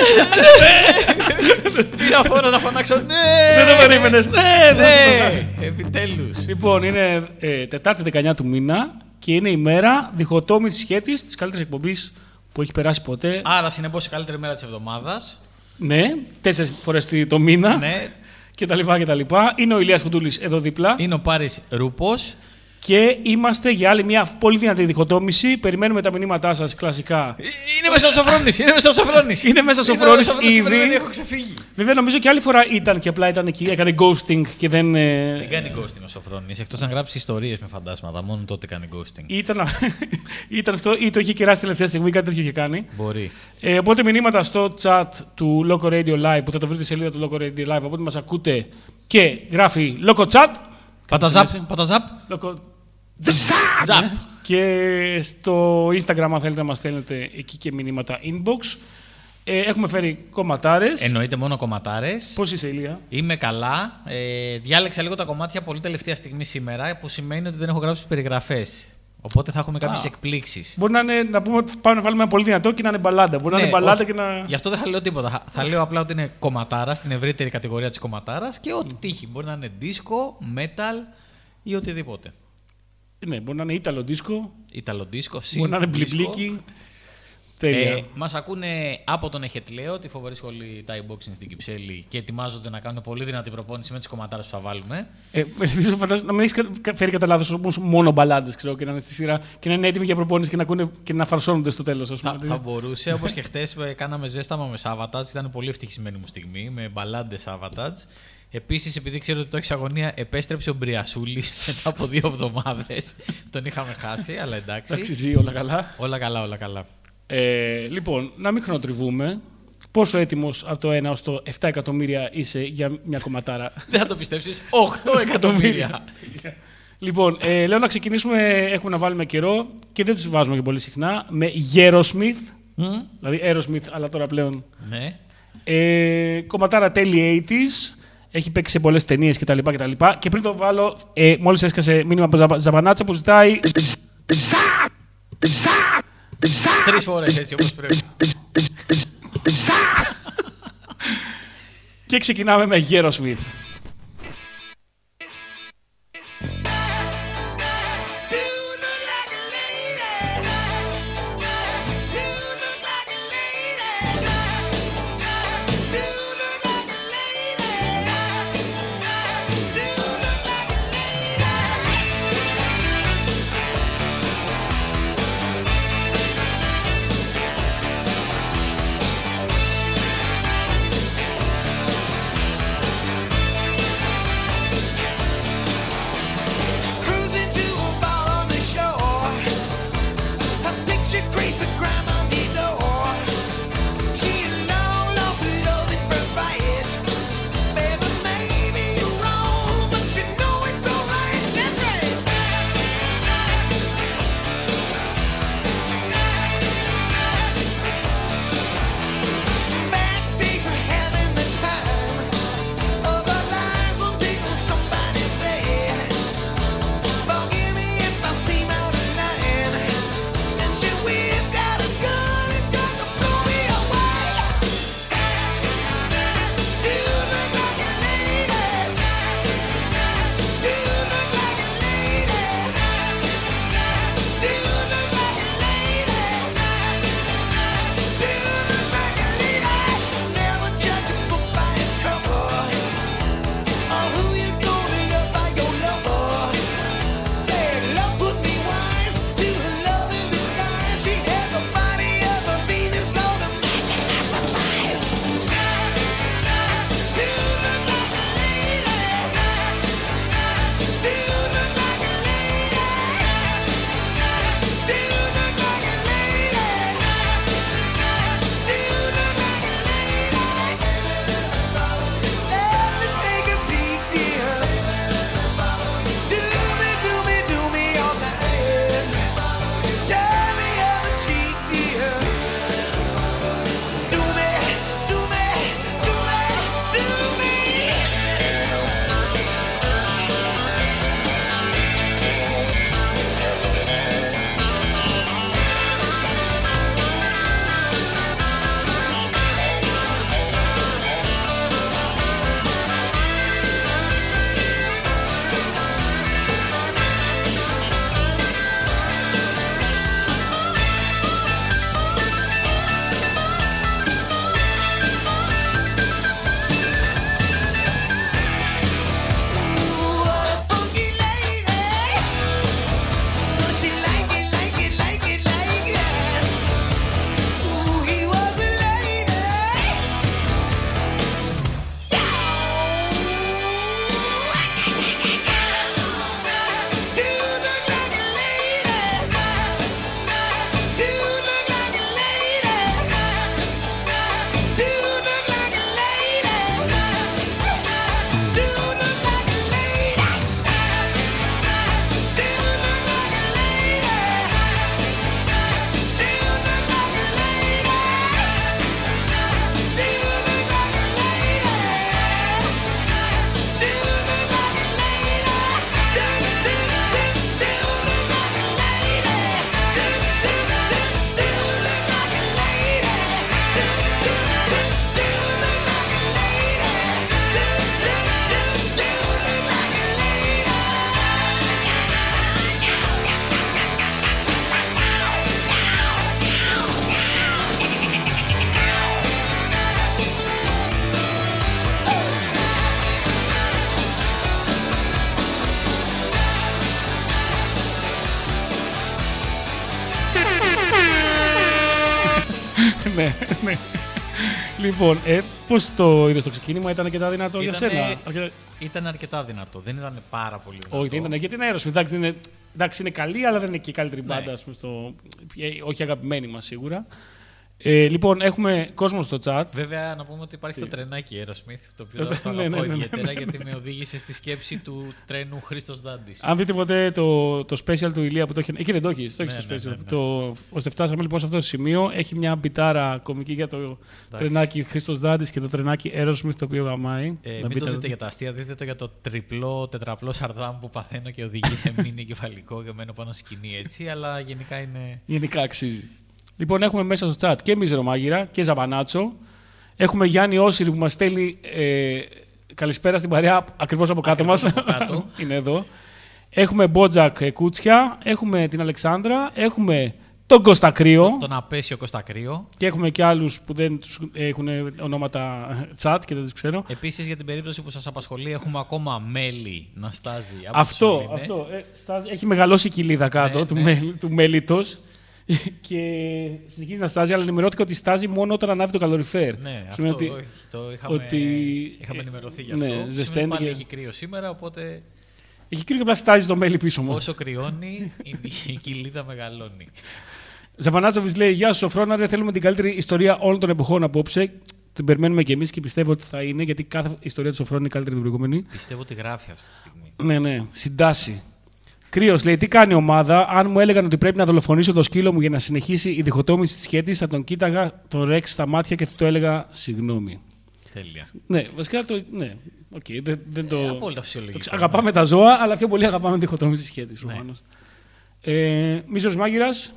Είπα να ξέρω. Πήρα φόρο να φωνάξω. Ναι! Δεν το περίμενες. Ναι, δεν σου το κάνω. Ναι! Επιτέλους. Λοιπόν, είναι ε, Τετάρτη 19 του μήνα και είναι η μέρα διχοτόμησης σχέτης της καλύτερης εκπομπής που έχει περάσει ποτέ. Άρα, συνεπώς, η καλύτερη μέρα της εβδομάδας. Ναι, τέσσερις φορές το μήνα. Ναι. Και τα λοιπά και τα λοιπά. Είναι ο Ηλίας Φουντούλης εδώ δίπλα. Είναι ο Πάρης Ρούπος. Και είμαστε για άλλη μια πολύ δυνατή διχοτόμηση. Περιμένουμε τα μηνύματά σας κλασικά. Είναι μέσα ο Σοφρόνης. Είναι μέσα ο Σοφρόνης. Είναι μέσα ο Σοφρόνης ήδη. Έχω ξεφύγει. Βέβαια, νομίζω και άλλη φορά ήταν και απλά ήταν εκεί, έκανε ghosting και δεν. ε, Δεν κάνει ghosting ο Σοφρόνης. Εκτός αν γράψεις ιστορίες με φαντάσματα. Μόνο τότε κάνει ghosting. Ήταν, ήταν αυτό ή το είχε κεράσει τελευταία στιγμή, κάτι τέτοιο είχε κάνει. Μπορεί. Ε, οπότε μηνύματα στο chat του Loco Radio Live που θα το βρείτε στη σελίδα του Loco Radio Live. Οπότε μας ακούτε και γράφει Loco Chat. Παταζάπ. Παταζάπ. Loco... Τζαπ. Και στο Instagram, αν θέλετε να μας στέλνετε εκεί και μηνύματα inbox. Ε, έχουμε φέρει κομματάρες. Εννοείται μόνο κομματάρες. Πώς είσαι, Ηλία; Είμαι καλά. Ε, διάλεξα λίγο τα κομμάτια πολύ τελευταία στιγμή σήμερα, που σημαίνει ότι δεν έχω γράψει περιγραφές. Οπότε θα έχουμε κάποιες Α. εκπλήξεις. Μπορεί να, είναι, να πούμε ότι πάμε να βάλουμε ένα πολύ δυνατό και να είναι μπαλάντα. Μπορεί να είναι μπαλάντα και να. Γι' αυτό δεν θα λέω τίποτα. Θα- Θα λέω απλά ότι είναι κομματάρα, στην ευρύτερη κατηγορία της κομματάρας και ό,τι τύχει. Μπορεί να είναι disco, metal ή οτιδήποτε. Ναι, μπορεί να είναι Ιταλο δίσκο, Ιταλο disco, μπορεί να είναι synth disco. μπλιμπλίκι. Τέλεια. Ε, Μας ακούνε από τον Εχετλέο, τη φοβερή σχολή Thai Boxing στην Κυψέλη και ετοιμάζονται να κάνουν πολύ δυνατή προπόνηση με τις κομματάρες που θα βάλουμε. Ε, ελπίζω φαντάζομαι να μην έχεις φέρει κατά λάθο όμως μόνο μπαλάντες ξέρω και να είναι στη σειρά και να είναι έτοιμοι για προπόνηση και να, ακούνε, και να φαρσώνονται στο τέλος. Θα, θα μπορούσε, όπως και χθε κάναμε ζέσταμα με Σάββατατ, ήταν πολύ ευτυχισμένη μου στιγμή με μπαλάντες Σάββατατ. Επίσης, επειδή ξέρω ότι το έχεις αγωνία, επέστρεψε ο Μπριασούλης μετά από δύο εβδομάδες. Τον είχαμε χάσει, αλλά εντάξει. Εντάξει, ζει όλα καλά. όλα καλά, όλα καλά. Ε, λοιπόν, να μην χρονοτριβούμε. Πόσο έτοιμος από το 1 ως το 7 εκατομμύρια είσαι για μια κομματάρα; Δεν θα το πιστέψεις. 8 εκατομμύρια. λοιπόν, ε, λέω να ξεκινήσουμε. Έχουμε να βάλουμε καιρό και δεν τους βάζουμε και πολύ συχνά. Με Gherosmith. Μμ, Δηλαδή Aerosmith, αλλά τώρα πλέον. ναι. Ε, κομματάρα τέλη 80s. Έχει παίξει σε πολλές ταινίες κτλ. Και, και πριν το βάλω, ε, μόλις έσκασε μήνυμα από Ζαμπα- Ζαμπανάτσα που ζητάει. Τρεις φορές έτσι όπως πρέπει. Και ξεκινάμε με Gherosmith. You Λοιπόν, ε, πώς το είδες το ξεκίνημα, ήταν αρκετά δυνατό για Ήτανε- σένα. Αρκετά- Ήταν αρκετά δυνατό. Δεν ήταν πάρα πολύ δυνατό. Όχι, δεν ήταν. Γιατί είναι Aerosmith. Εντάξει, είναι, εντάξει, είναι καλή, αλλά δεν είναι και η καλύτερη Ναι. μπάντα. ας πούμε, στο, ε, όχι αγαπημένη μας σίγουρα. Ε, λοιπόν, έχουμε κόσμο στο chat. Βέβαια, να πούμε ότι υπάρχει το τρενάκι Aerosmith, το οποίο Το- το ναι, αγαπάω ναι, ναι, ναι, ιδιαίτερα γιατί με οδήγησε στη σκέψη του τρένου Χρήστος Δάντης. Αν δείτε ποτέ το, το special του Ηλία που το έχει. Εκεί δεν το έχει. Το έχεις Ναι, το special. ναι, ναι, ναι. Το, ώστε φτάσαμε λοιπόν σε αυτό το σημείο. Έχει μια μπιτάρα κομική για το τρενάκι Χρήστος Δάντης και το τρενάκι Aerosmith το οποίο γαμάει. Ε, Να μην μπείτε το να δείτε για τα αστεία, δείτε το για το τριπλό, τετραπλό σαρδάμ που παθαίνω και οδηγεί σε μήνυ κεφαλικό και μένω πάνω σκηνή έτσι, αλλά γενικά είναι. Γενικά αξίζει. Λοιπόν, έχουμε μέσα στο chat και Μιζερομάγειρα και Ζαμπανάτσο. Έχουμε Γιάννη Όσυρη που μας στέλνει ε, καλησπέρα στην παρέα ακριβώς από κάτω μας. Ακριβώς από κάτω. Είναι εδώ. Έχουμε Μπότζακ ε, Κούτσια. Έχουμε την Αλεξάνδρα. Έχουμε τον Κώστα Κρύο. Τον απέσιο Κωστακρίο. Και έχουμε και άλλους που δεν τους έχουν ονόματα chat και δεν τους ξέρω. Επίσης, για την περίπτωση που σας απασχολεί, έχουμε ακόμα μέλη να στάζει από Αυτό, τους Έλληνες. αυτό. Ε, στάζει- έχει μεγαλώσει η κοιλίδα κάτω Ναι, του, ναι. μέλι- του μέλιτος και συνεχίζει να στάζει, αλλά ενημερώθηκα ότι στάζει μόνο όταν ανάβει το καλοριφέρ. Ναι, Σημαίνει αυτό ότι- όχι, το είχαμε, ότι- είχαμε ενημερωθεί γι' ναι, αυτό. Σημαίνει ζεσταίνει πάλι και- έχει κρύο σήμερα, οπότε Έχει κρύο και απλά στάζει το μέλι πίσω μου. όσο κρυώνει, η, η κοιλίδα μεγαλώνει. Ζαπανάτσοβιτς λέει: Γεια σου, Σοφρόναρε. Θέλουμε την καλύτερη ιστορία όλων των εποχών απόψε. Την περιμένουμε κι εμείς και πιστεύω ότι θα είναι, γιατί κάθε ιστορία του Σοφρόνη είναι καλύτερη από την προηγούμενη. Πιστεύω ότι γράφει αυτή τη στιγμή. Ναι, ναι, συντάσσει. Κρύος λέει: Τι κάνει η ομάδα; Αν μου έλεγαν ότι πρέπει να δολοφονήσω το σκύλο μου για να συνεχίσει η διχοτόμηση της σχέτης, θα τον κοίταγα τον Ρεξ στα μάτια και θα του έλεγα συγγνώμη. Τέλεια. Ναι, βασικά το. Ναι, οκ, δεν, δεν το. Ε, απόλυτα το φυσιολογικό. ξε- αγαπάμε τα ζώα, αλλά πιο πολύ αγαπάμε τη διχοτόμηση της Χαίτης. Ναι. προφανώς. Ε, Μίσος Μάγειρας.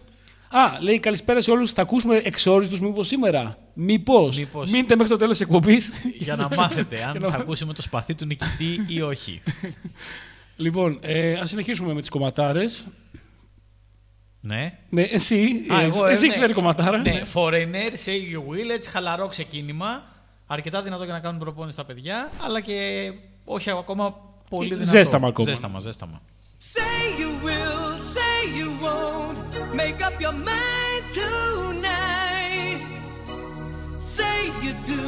Α, λέει καλησπέρα σε όλους. Θα ακούσουμε εξόριστους μήπως σήμερα. Μήπως. Μήπως. Μείνετε μέχρι το τέλος της εκπομπής. Για να μάθετε αν Για να- θα ακούσουμε το σπαθί του νικητή ή όχι. Λοιπόν, ε, ας συνεχίσουμε με τις κομματάρες. ναι. Ναι, εσύ, Α, ε, εγώ, εσύ ε, έχεις ναι. φέρει κομματάρα. Ναι, Foreigner, Say You Will, έτσι χαλαρό ξεκίνημα. Αρκετά δυνατό για να κάνουν προπόνηση στα παιδιά, αλλά και όχι ακόμα πολύ δυνατό. Ζέσταμα ακόμα. Ζέσταμα, ζέσταμα. Say you will, say you won't. Make up your mind tonight. Say you do,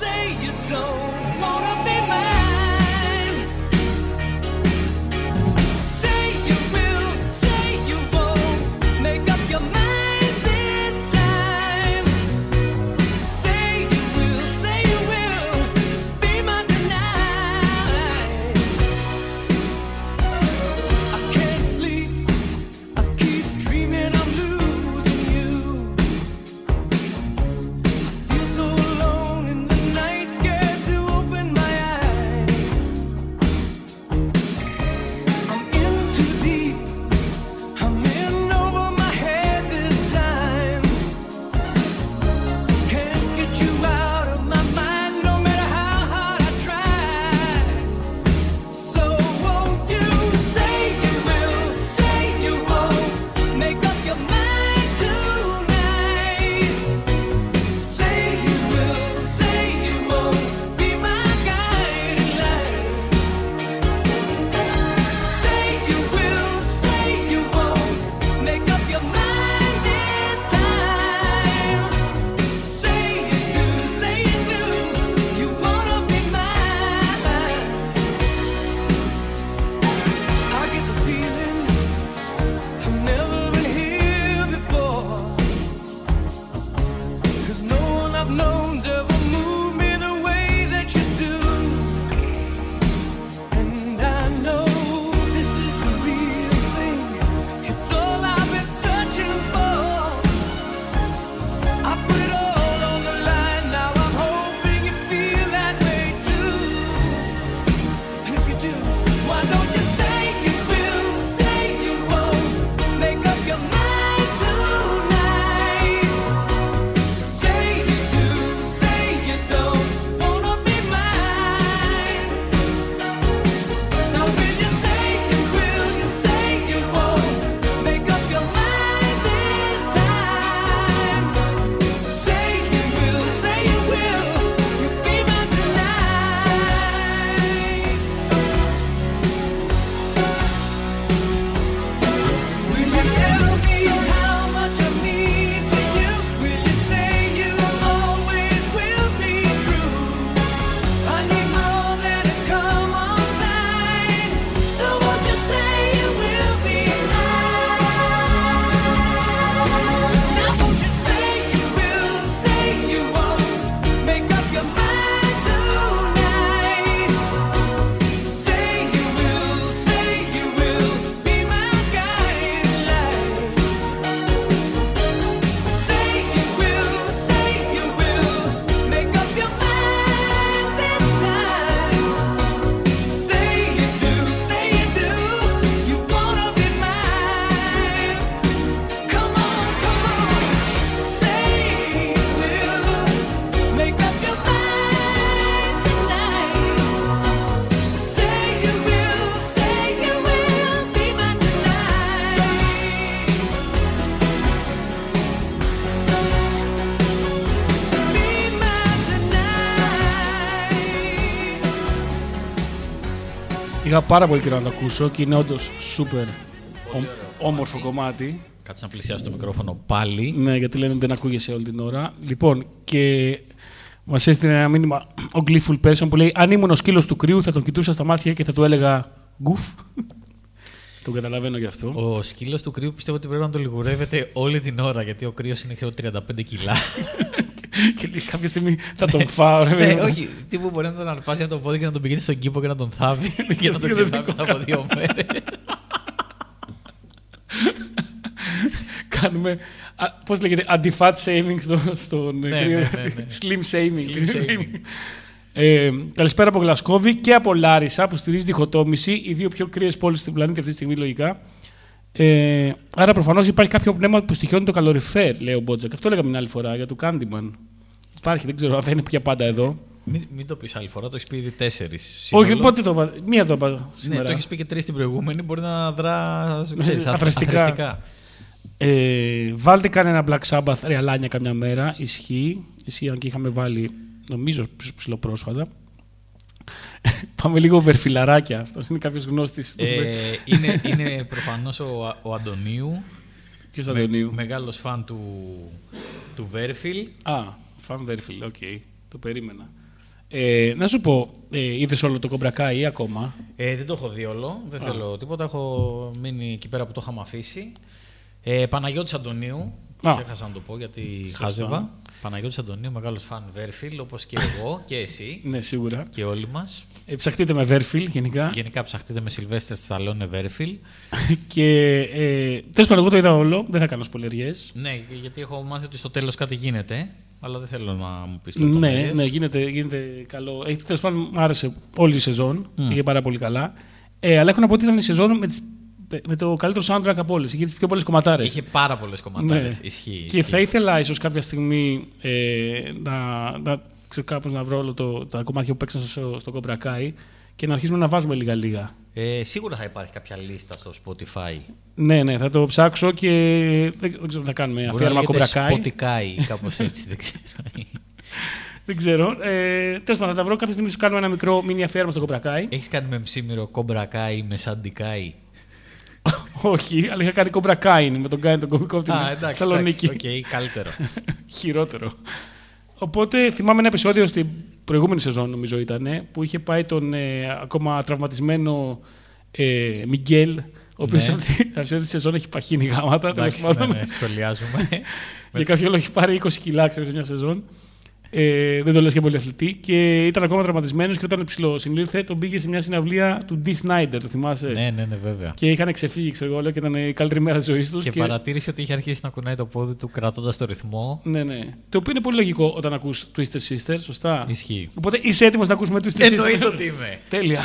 say you don't wanna be mine. Είχα πάρα πολύ καιρό να το ακούσω και είναι όντως σούπερ όμορφο κομμάτι. Κάτσε να πλησιάσει το μικρόφωνο πάλι. Ναι, γιατί λένε ότι δεν ακούγεσαι όλη την ώρα. Λοιπόν, και μας έστειλε ένα μήνυμα ο Gleeful Person που λέει: Αν ήμουν ο σκύλος του κρύου, θα τον κοιτούσα στα μάτια και θα του έλεγα γκουφ. τον καταλαβαίνω γι' αυτό. Ο σκύλος του κρύου πιστεύω ότι πρέπει να το λιγουρεύεται όλη την ώρα γιατί ο κρύος είναι ξέρω, 35 κιλά. και λέει: Κάποια στιγμή θα τον φάω. ρε ναι, παιδί μου. όχι. Τι που μπορεί να τον αρπάσει από το πόδι και να τον πηγαίνει στον κήπο και να τον θάβει και να τον Και δεν ξεθάβει μετά από δύο μέρες. Κάνουμε. Πώς λέγεται, anti-fat shaming στο, στον Ναι, κρύο. ναι, ναι, ναι. Slim shaming. Slim shaming. Ε, καλησπέρα από Γλασκόβη και από Λάρισα που στηρίζει διχοτόμηση, οι δύο πιο κρύες πόλεις στην πλανήτη αυτή τη στιγμή λογικά. Ε, άρα προφανώς υπάρχει κάποιο πνεύμα που στοιχιώνει το καλοριφέρ, λέει ο Μπότζακ. Αυτό λέγαμε την άλλη φορά για το Candyman. Υπάρχει, δεν ξέρω αν θα είναι πια πάντα εδώ. Μην, μην το πεις άλλη φορά, το έχεις πει ήδη τέσσερις. Όχι, πότε το είπα. Μία το είπα Ναι, σήμερα. το έχεις πει και τρεις την προηγούμενη. Μπορεί να δρά. ξέρεις, Αθρεστικά. αθρεστικά. Ε, βάλτε κανένα Black Sabbath ρεαλάνια καμιά μέρα. Ισχύει. Ισχύει, αν και είχαμε βάλει, νομίζω, ψηλοπρόσφατα. Πάμε λίγο βερφιλαράκια. Αυτός είναι κάποιος γνώστης. Ε, είναι είναι προφανώς ο, ο Αντωνίου. Ποιος Αντωνίου; Μεγάλος φαν του, του Βέρφιλ. Α, φαν βερφιλ, οκ. Το περίμενα. Ε, να σου πω, ε, είδες όλο το κομπρακά ή ακόμα; Ε, δεν το έχω δει όλο. Δεν θέλω τίποτα. Έχω μείνει εκεί πέρα που το είχαμε αφήσει. Ε, Παναγιώτης Αντωνίου. Α. Ξέχασα να το πω γιατί Σωστά. χάζευα. Παναγιώτης Αντωνίου, μεγάλος φαν Βέρφιλ, όπως και εγώ και εσύ Ναι, σίγουρα. και όλοι μας. Ε, ψαχτείτε με βερφιλ γενικά. Γενικά ψαχτείτε με Σιλβέστερ Σταλόνε Βέρφιλ. και ε, τέλος πάντων, εγώ το είδα όλο. Δεν θα κάνω σπολεριές. Ναι, γιατί έχω μάθει ότι στο τέλος κάτι γίνεται. Αλλά δεν θέλω να μου πεις Ναι, λεπτομέρειες. ναι, γίνεται, γίνεται καλό. Ε, Τέλος πάντων, μου άρεσε όλη η σεζόν. Μμ. Πήγε πάρα πολύ καλά. Ε, αλλά έχω να πω ότι ήταν η σεζόν με, τις, με το καλύτερο soundtrack από όλες. Είχε τις πιο πολλές κομματάρες. Είχε πάρα πολλές κομματάρες. Ναι. Ισχύει. Και ισχύει. θα ήθελα ίσως κάποια στιγμή ε, να, να, ξέρω, κάπως να βρω όλο το, τα κομμάτια που παίξαν στο, στο Cobra Kai και να αρχίσουμε να βάζουμε λίγα-λίγα. Ε, σίγουρα θα υπάρχει κάποια λίστα στο Spotify. Ναι, ναι, θα το ψάξω και δεν, δεν ξέρω τι θα κάνουμε. Μπορεί Αφιέρωμα να Cobra λέγεται Kai. Spotify, κάπως έτσι. δεν ξέρω. Δεν ξέρω. Ε, Τέλος πάντων, θα τα βρω κάποια στιγμή. Σου κάνουμε ένα μικρό μήνυ αφιέρωμα στο Cobra Kai. Έχεις κάνει με ψήμυρο κομπρακάι με σαντικάι; Όχι, αλλά είχα κάνει Cobra Kai με τον Kai τον κομικό από την Α, εντάξει. Θεσσαλονίκη. εντάξει, οκ, καλύτερο. Χειρότερο. Οπότε θυμάμαι ένα επεισόδιο στην προηγούμενη σεζόν, νομίζω ήταν, που είχε πάει τον ε, ακόμα τραυματισμένο ε, Μιγκέλ, ο οποίος Ναι. αυτή, αυτή τη σεζόν έχει παχύνει γάμα τα. τέλος Εντάξει, ναι, πάντων. ναι, σχολιάζουμε. Για κάποιο λόγο έχει πάρει 20 κιλά ξέρω, σε μια σεζόν. Ε, δεν το λες και πολύ αθλητή. Και ήταν ακόμα τραυματισμένος και όταν ψιλοσυνήλθε τον πήγε σε μια συναυλία του Dee Snider, το θυμάσαι; ναι, ναι, ναι, βέβαια. Και είχαν ξεφύγει, ξέρω εγώ, λέω, και ήταν η καλύτερη μέρα της ζωής τους. Και, παρατήρησε ότι είχε αρχίσει να κουνάει το πόδι του κρατώντας το ρυθμό. Ναι, ναι. Το οποίο είναι πολύ λογικό όταν ακούς Twisted Sister, σωστά. Ισχύει. Οπότε είσαι έτοιμος να ακούσουμε Twisted Sister. Εννοείται ότι είμαι. Τέλεια.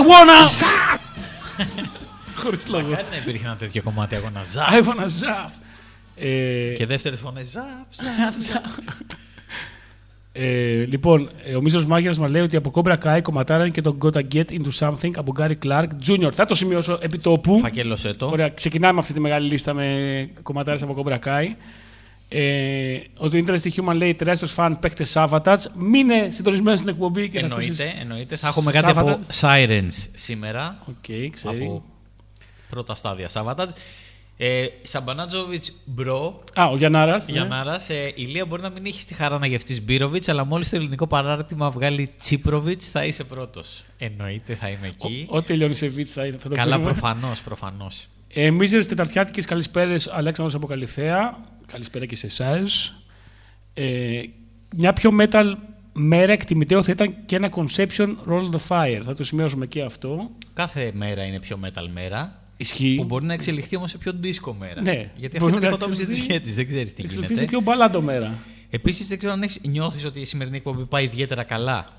I wanna. Χωρίς λόγο. Δεν υπήρχε ένα τέτοιο κομμάτι αγώνα. Ζαπ. I wanna zap. Ε, Και δεύτερες φωνές. Ζαπ. ε, λοιπόν, ε, ο Μίσο Μάγειρα μας λέει ότι από Cobra Kai κομματάραν και το Gotta Get Into Something από Gary Clark Jr. Θα το σημειώσω επί τόπου. Φακέλωσε το. Ωραία, ξεκινάμε αυτή τη μεγάλη λίστα με κομματάρες από Cobra Kai. Ε, ότι το Interest Human λέει τεράστιος φαν παίχτε Savatage. Μείνε συντονισμένο στην εκπομπή και να Εννοείται, ακούσεις εννοείται. Θα έχουμε κάτι από Sirens σήμερα. Οκ, ξέρει. Από πρώτα στάδια Savatage. Ε, Σαμπανάτζοβιτς Μπρο, Α, ο Γιαννάρας. Γιαννάρας. Ε, η Λία μπορεί να μην έχει τη χαρά να γευτείς Μπύροβιτς, αλλά μόλις το ελληνικό παράρτημα βγάλει Τσίπροβιτς, θα είσαι πρώτος. Εννοείται, θα είμαι εκεί. Ό,τι τελειώνει σε βίντ θα, είναι- θα το Καλά, πούμε. προφανώς, προφανώς. Ε, Μίζερε Τεταρτιάτικες καλησπέρες, Αλέξανδρος από Καλυθέα. Καλησπέρα και σε εσάς. Ε, μια πιο metal μέρα εκτιμητέο θα ήταν και ένα Conception Roll the Fire. Θα το σημειώσουμε και αυτό. Κάθε μέρα είναι πιο metal μέρα. Ισχύει. Που μπορεί να εξελιχθεί όμως σε πιο disco μέρα. Ναι. Γιατί Μπορεί αυτή είναι η να διχοτόμηση της εξελιχθεί- σχέτη. Δεν ξέρεις τι Εξελιχθεί σε γίνεται. πιο μπαλάντο μέρα. Επίσης, δεν ξέρω αν έχεις, νιώθεις ότι η σημερινή εκπομπή πάει ιδιαίτερα καλά.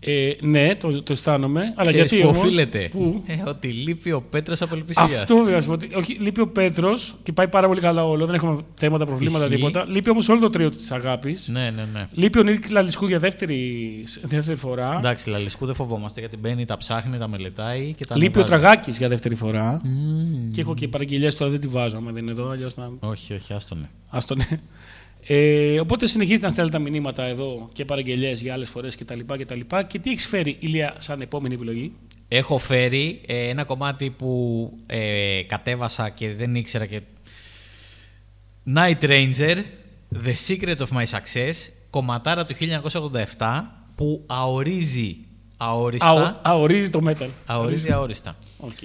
Ε, ναι, το, το αισθάνομαι. Αλλά Ξέρεις γιατί που όμως, οφείλεται. Πού; Ε, ότι λείπει ο Πέτρος από ελπισίας. Αυτό βέβαια. σου πω ότι- Όχι, λείπει ο Πέτρος και πάει πάρα πολύ καλά όλο. Δεν έχουμε θέματα, προβλήματα, Ισχύει. τίποτα. Λείπει όμως όλο το τρίο της αγάπης. Ναι, ναι, ναι. Λείπει ο Νίκη Λαλισκού για δεύτερη, δεύτερη φορά. Εντάξει, Λαλισκού δεν φοβόμαστε γιατί μπαίνει, τα ψάχνει, τα μελετάει και τα Λείπει ο ανεβάζει. Τραγάκης για δεύτερη φορά. Και έχω και παραγγελίε τώρα, δεν τη βάζω. άμα δεν είναι εδώ, αλλιώς να. Όχι, όχι, άστονε. Ας τον... Ε, οπότε συνεχίζετε να στέλνετε τα μηνύματα εδώ και παραγγελίε για άλλες φορές κτλ. Και, τα λοιπά. και τι έχεις φέρει, Ηλία, σαν επόμενη επιλογή; Έχω φέρει ε, ένα κομμάτι που ε, κατέβασα και δεν ήξερα και... Night Ranger, The Secret of My Success, κομματάρα του 1987 που αορίζει αόριστα. Α, αορίζει το metal. Αορίζει αόριστα. Οκ.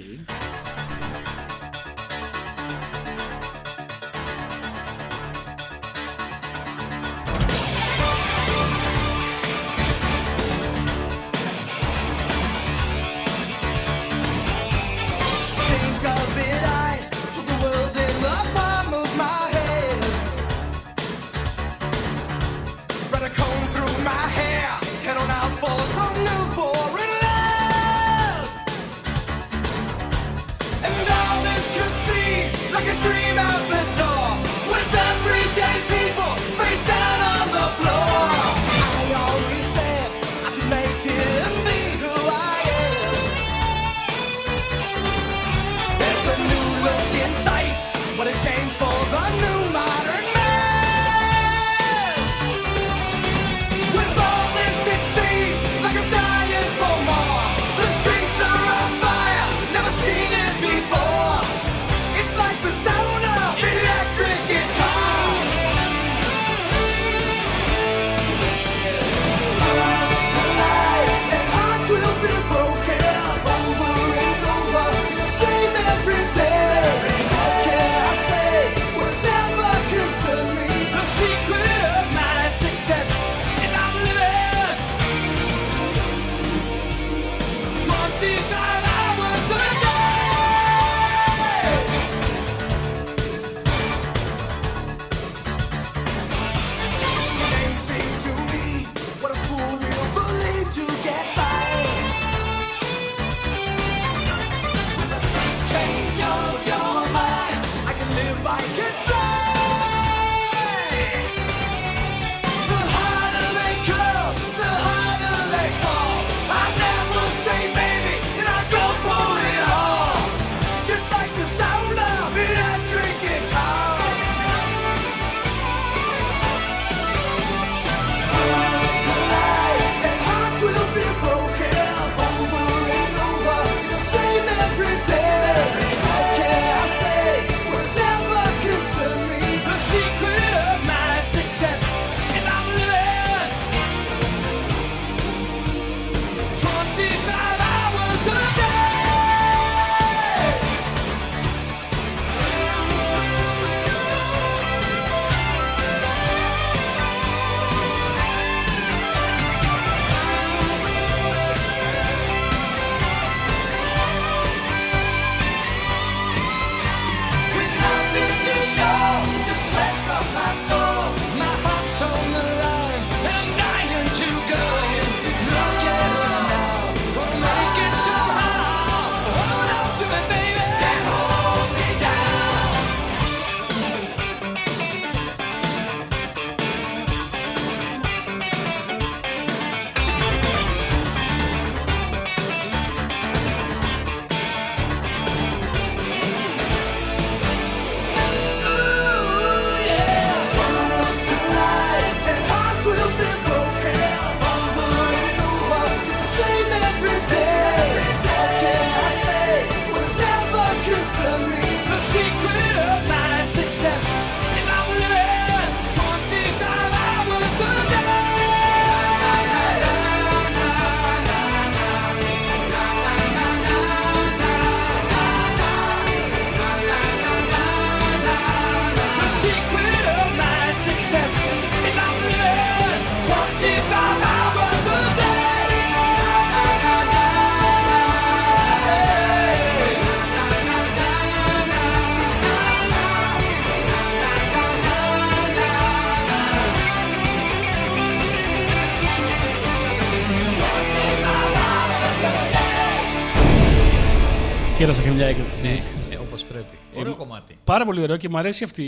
Μια έκδοση. Ναι, όπως πρέπει. Ωραίο κομμάτι. Πάρα πολύ ωραίο και μου αρέσει αυτή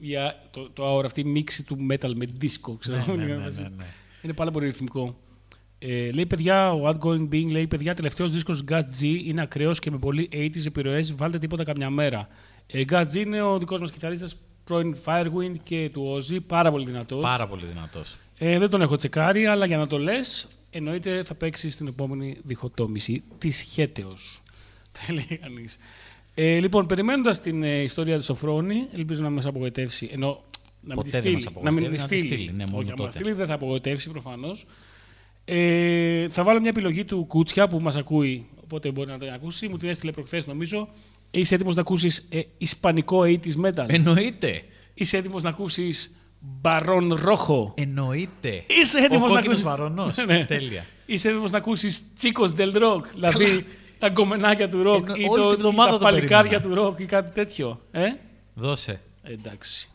η, α- το, το αόρα, αυτή η μίξη του metal με disco. Ξέρω. Ναι, ναι, ναι, ναι, ναι. Είναι πάρα πολύ ρυθμικό. Ε, λέει παιδιά, ο Outgoing Being λέει παιδιά, τελευταίος δίσκος Gut G είναι ακραίος και με πολύ 80s επιρροές. Βάλτε τίποτα καμιά μέρα. Ε, Gut G είναι ο δικός μας κιθαρίστας πρώην Firewind και του Ozzy, πάρα πολύ δυνατός. Πάρα πολύ δυνατός. Ε, δεν τον έχω τσεκάρει, αλλά για να το λες, εννοείται θα παίξει στην επόμενη διχοτόμηση της Χέτεος. Θα έλεγε κανείς. Ε, λοιπόν, περιμένοντας την ε, ιστορία του Σοφρόνη, ελπίζω να μας απογοητεύσει. Ενώ να μην Ποτέ τη δεν στείλει. μας να μην απογοητεύει, τη να τη στείλει. στείλει, ναι, μόνο Όχι, αν τότε. μας στείλει δεν θα απογοητεύσει προφανώς. Ε, θα βάλω μια επιλογή του Κούτσια που μας ακούει, οπότε μπορεί να την ακούσει. Μου την έστειλε προχθές νομίζω. Είσαι έτοιμος να ακούσεις ε, ισπανικό 80s metal; Εννοείται. Είσαι έτοιμος να ακούσεις Μπαρόν Ρόχο; Εννοείται. Είσαι έτοιμος Ο να κόκκινος ακούσει. βαρονός. Ναι. Τέλεια. Είσαι έτοιμος να ακούσεις Τσίκος Del Rock, δηλαδή τα γκομενάκια του ροκ Εννο- ή, όλη το, τη ή βδομάδα τα το παλικάρια περίμενα. του ροκ ή κάτι τέτοιο. Ε; Δώσε. Εντάξει.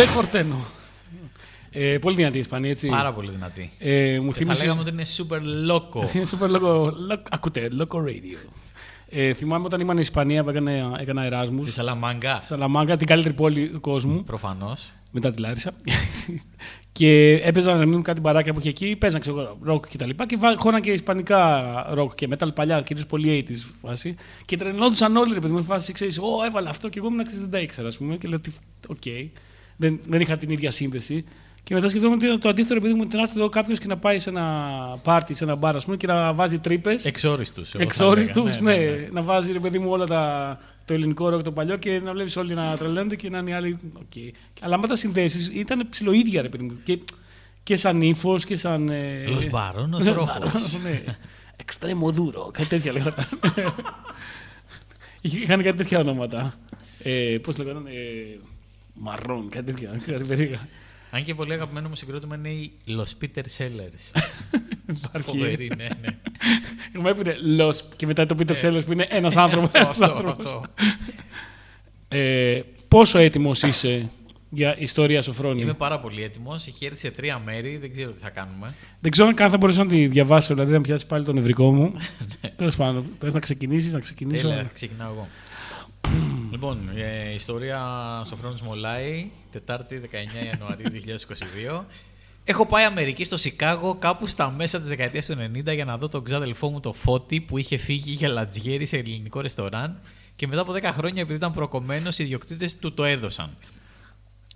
Δεν χορταίνω. Ε, πολύ δυνατή η Ισπανία, έτσι. Πάρα πολύ δυνατή. Ε, μου Και θα θύμισε. λέγαμε ότι είναι super loco. Είναι super loco, loco, ακούτε, loco radio. Ε, θυμάμαι όταν ήμουν στην Ισπανία που έκανα, έκανα Εράσμους. Στη Σαλαμάγκα. Σαλαμάγκα, την καλύτερη πόλη του κόσμου. Προφανώς. μετά τη Λάρισα. και έπαιζαν να μείνουν κάτι μπαράκια που είχε εκεί, παίζαν ξέρω, ροκ και τα λοιπά. Και βά- χώναν και ισπανικά ροκ και metal παλιά, κυρίως πολύ 80s φάση. Και τρελνόντουσαν όλοι ρε παιδί μου, φάση ξέρεις, Ω, έβαλα αυτό και εγώ ήμουν ξέρεις, δεν τα ήξερα, ας πούμε. Και λέω ότι, οκ, δεν, δεν είχα την ίδια σύνδεση. Και μετά σκεφτόμουν ότι το αντίθετο, ρε παιδί μου, ότι να έρθει εδώ κάποιος και να πάει σε ένα πάρτι, σε ένα μπαρ, ας πούμε, και να βάζει Τρύπες. Εξόριστους. Εξόριστους, ναι, Να βάζει ρε παιδί μου όλα τα, το ελληνικό ροκ το παλιό και να βλέπεις όλοι να τρελαίνονται και να είναι οι άλλοι. οκ. Αλλά με τα συνδέσεις ήταν ψιλοίδια ρε παιδί μου. Και, και σαν ύφος και σαν. ε, Los Baronos ναι, Rojos. Baronos, ναι. Extremoduro, κάτι τέτοια λέγονταν. Είχαν κάτι τέτοια ονόματα. Ε, Πώς λέγονταν. Ε, μαρών, κάτι τέτοια. Κάτι περίεργα. Αν και πολύ αγαπημένο μου συγκρότημα είναι οι Los Peter Sellers. Υπάρχει. Φοβερή, ναι, ναι. Εγώ έπαιρνε Los και μετά το Peter Sellers που είναι ένας άνθρωπος. Αυτό, αυτό, αυτό. Ε, πόσο έτοιμος είσαι για ιστορία Σοφρόνη. Είμαι πάρα πολύ έτοιμος. Έχει έρθει σε τρία μέρη. Δεν ξέρω τι θα κάνουμε. Δεν ξέρω αν θα μπορέσω να τη διαβάσω, δηλαδή να πιάσει πάλι τον νευρικό μου. Τέλος πάντων, θες να ξεκινήσεις, να ξεκινήσω; Έλα, ξεκινάω εγώ. Λοιπόν, ε, ιστορία Σοφρόνης Μολάη, Τετάρτη 19 Ιανουαρίου 2022. Έχω πάει Αμερική στο Σικάγο κάπου στα μέσα της δεκαετίας του 90 για να δω τον ξάδελφό μου το Φώτη που είχε φύγει για λατζιέρι σε ελληνικό ρεστοράν και μετά από 10 χρόνια επειδή ήταν προκομμένος οι ιδιοκτήτες του το έδωσαν.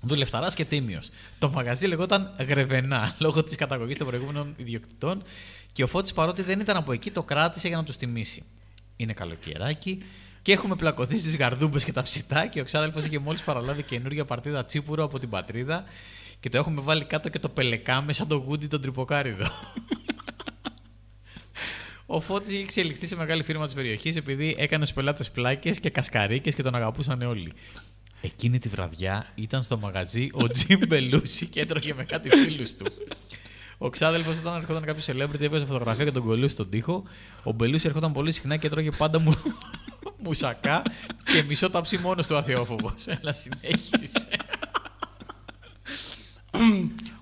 Δουλευταράς και τίμιος. Το μαγαζί λεγόταν Γρεβενά λόγω της καταγωγής των προηγούμενων ιδιοκτητών και ο Φώτης παρότι δεν ήταν από εκεί το κράτησε για να τους τιμήσει. Είναι καλοκαιράκι και έχουμε πλακωθεί στις γαρδούμπες και τα ψητά και ο ξάδελφος είχε μόλις παραλάβει καινούργια παρτίδα τσίπουρο από την πατρίδα και το έχουμε βάλει κάτω και το πελεκάμε σαν το γούντι τον τρυποκάριδο. Ο Φώτης είχε εξελιχθεί σε μεγάλη φίρμα της περιοχής επειδή έκανε στους πελάτες πλάκες και κασκαρίκες και τον αγαπούσαν όλοι. Εκείνη τη βραδιά ήταν στο μαγαζί ο Τζιμ Μπελούση και έτρωγε με κάτι φίλους του. Ο ξάδελφος, όταν ερχόταν κάποιος celebrity, έβγαζε φωτογραφία και τον κολλούσε στον τοίχο. Ο Μπελούση ερχόταν πολύ συχνά και έτρωγε πάντα μου... μουσακά και μισό ταψί μόνος του αθεόφοβο. Έλα, συνέχισε.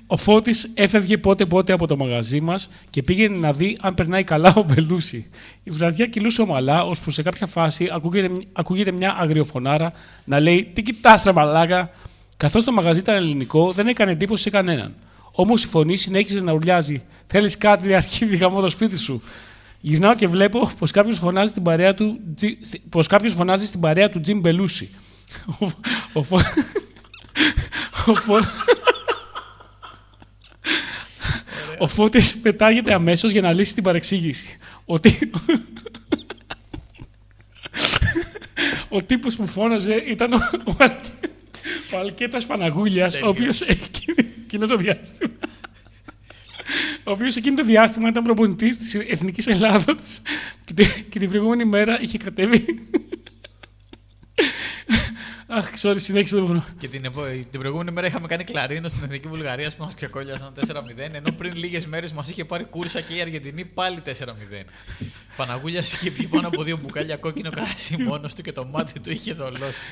Ο Φώτης έφευγε πότε πότε από το μαγαζί μας και πήγαινε να δει αν περνάει καλά ο Μπελούση. Η βραδιά κυλούσε ομαλά, ώσπου σε κάποια φάση ακούγεται, ακούγεται μια αγριοφωνάρα να λέει Τι κοιτάς ρε μαλάκα. Καθώς το μαγαζί ήταν ελληνικό, δεν έκανε εντύπωση σε κανέναν. Όμως η φωνή συνέχισε να ουρλιάζει. Θέλεις κάτι, ρε αρχίδι, γαμώ το σπίτι σου. Γυρνάω και βλέπω πως κάποιος φωνάζει στην παρέα του, Τζι- στη- πως κάποιος φωνάζει στην παρέα του Τζιμ Μπελούση. Ο, ο, Φω- ο, Φω- ο Φώτης πετάγεται αμέσως για να λύσει την παρεξήγηση. Ο, τύ... ο τύπος που φώναζε ήταν ο, ο, Αλ- ο Αλκέτας Παναγούλιας, ο Τέλειο. οποίος εκείνη- εκείνο το διάστημα... Ο οποίος εκείνο το διάστημα ήταν προπονητής της Εθνικής Ελλάδος και, τη- και την προηγούμενη μέρα είχε κατέβει. Αχ, sorry, συνέχισε δεν μπορώ. Και την, επο- την προηγούμενη μέρα είχαμε κάνει κλαρίνο στην Εθνική Βουλγαρία που μας ξεκόλιασαν 4-0. Ενώ πριν λίγες μέρες μας είχε πάρει κούρσα και η Αργεντινή πάλι 4-0. Παναγούλιας είχε πει πάνω από δύο μπουκάλια κόκκινο κράσι μόνος του και το μάτι του είχε δολώσει.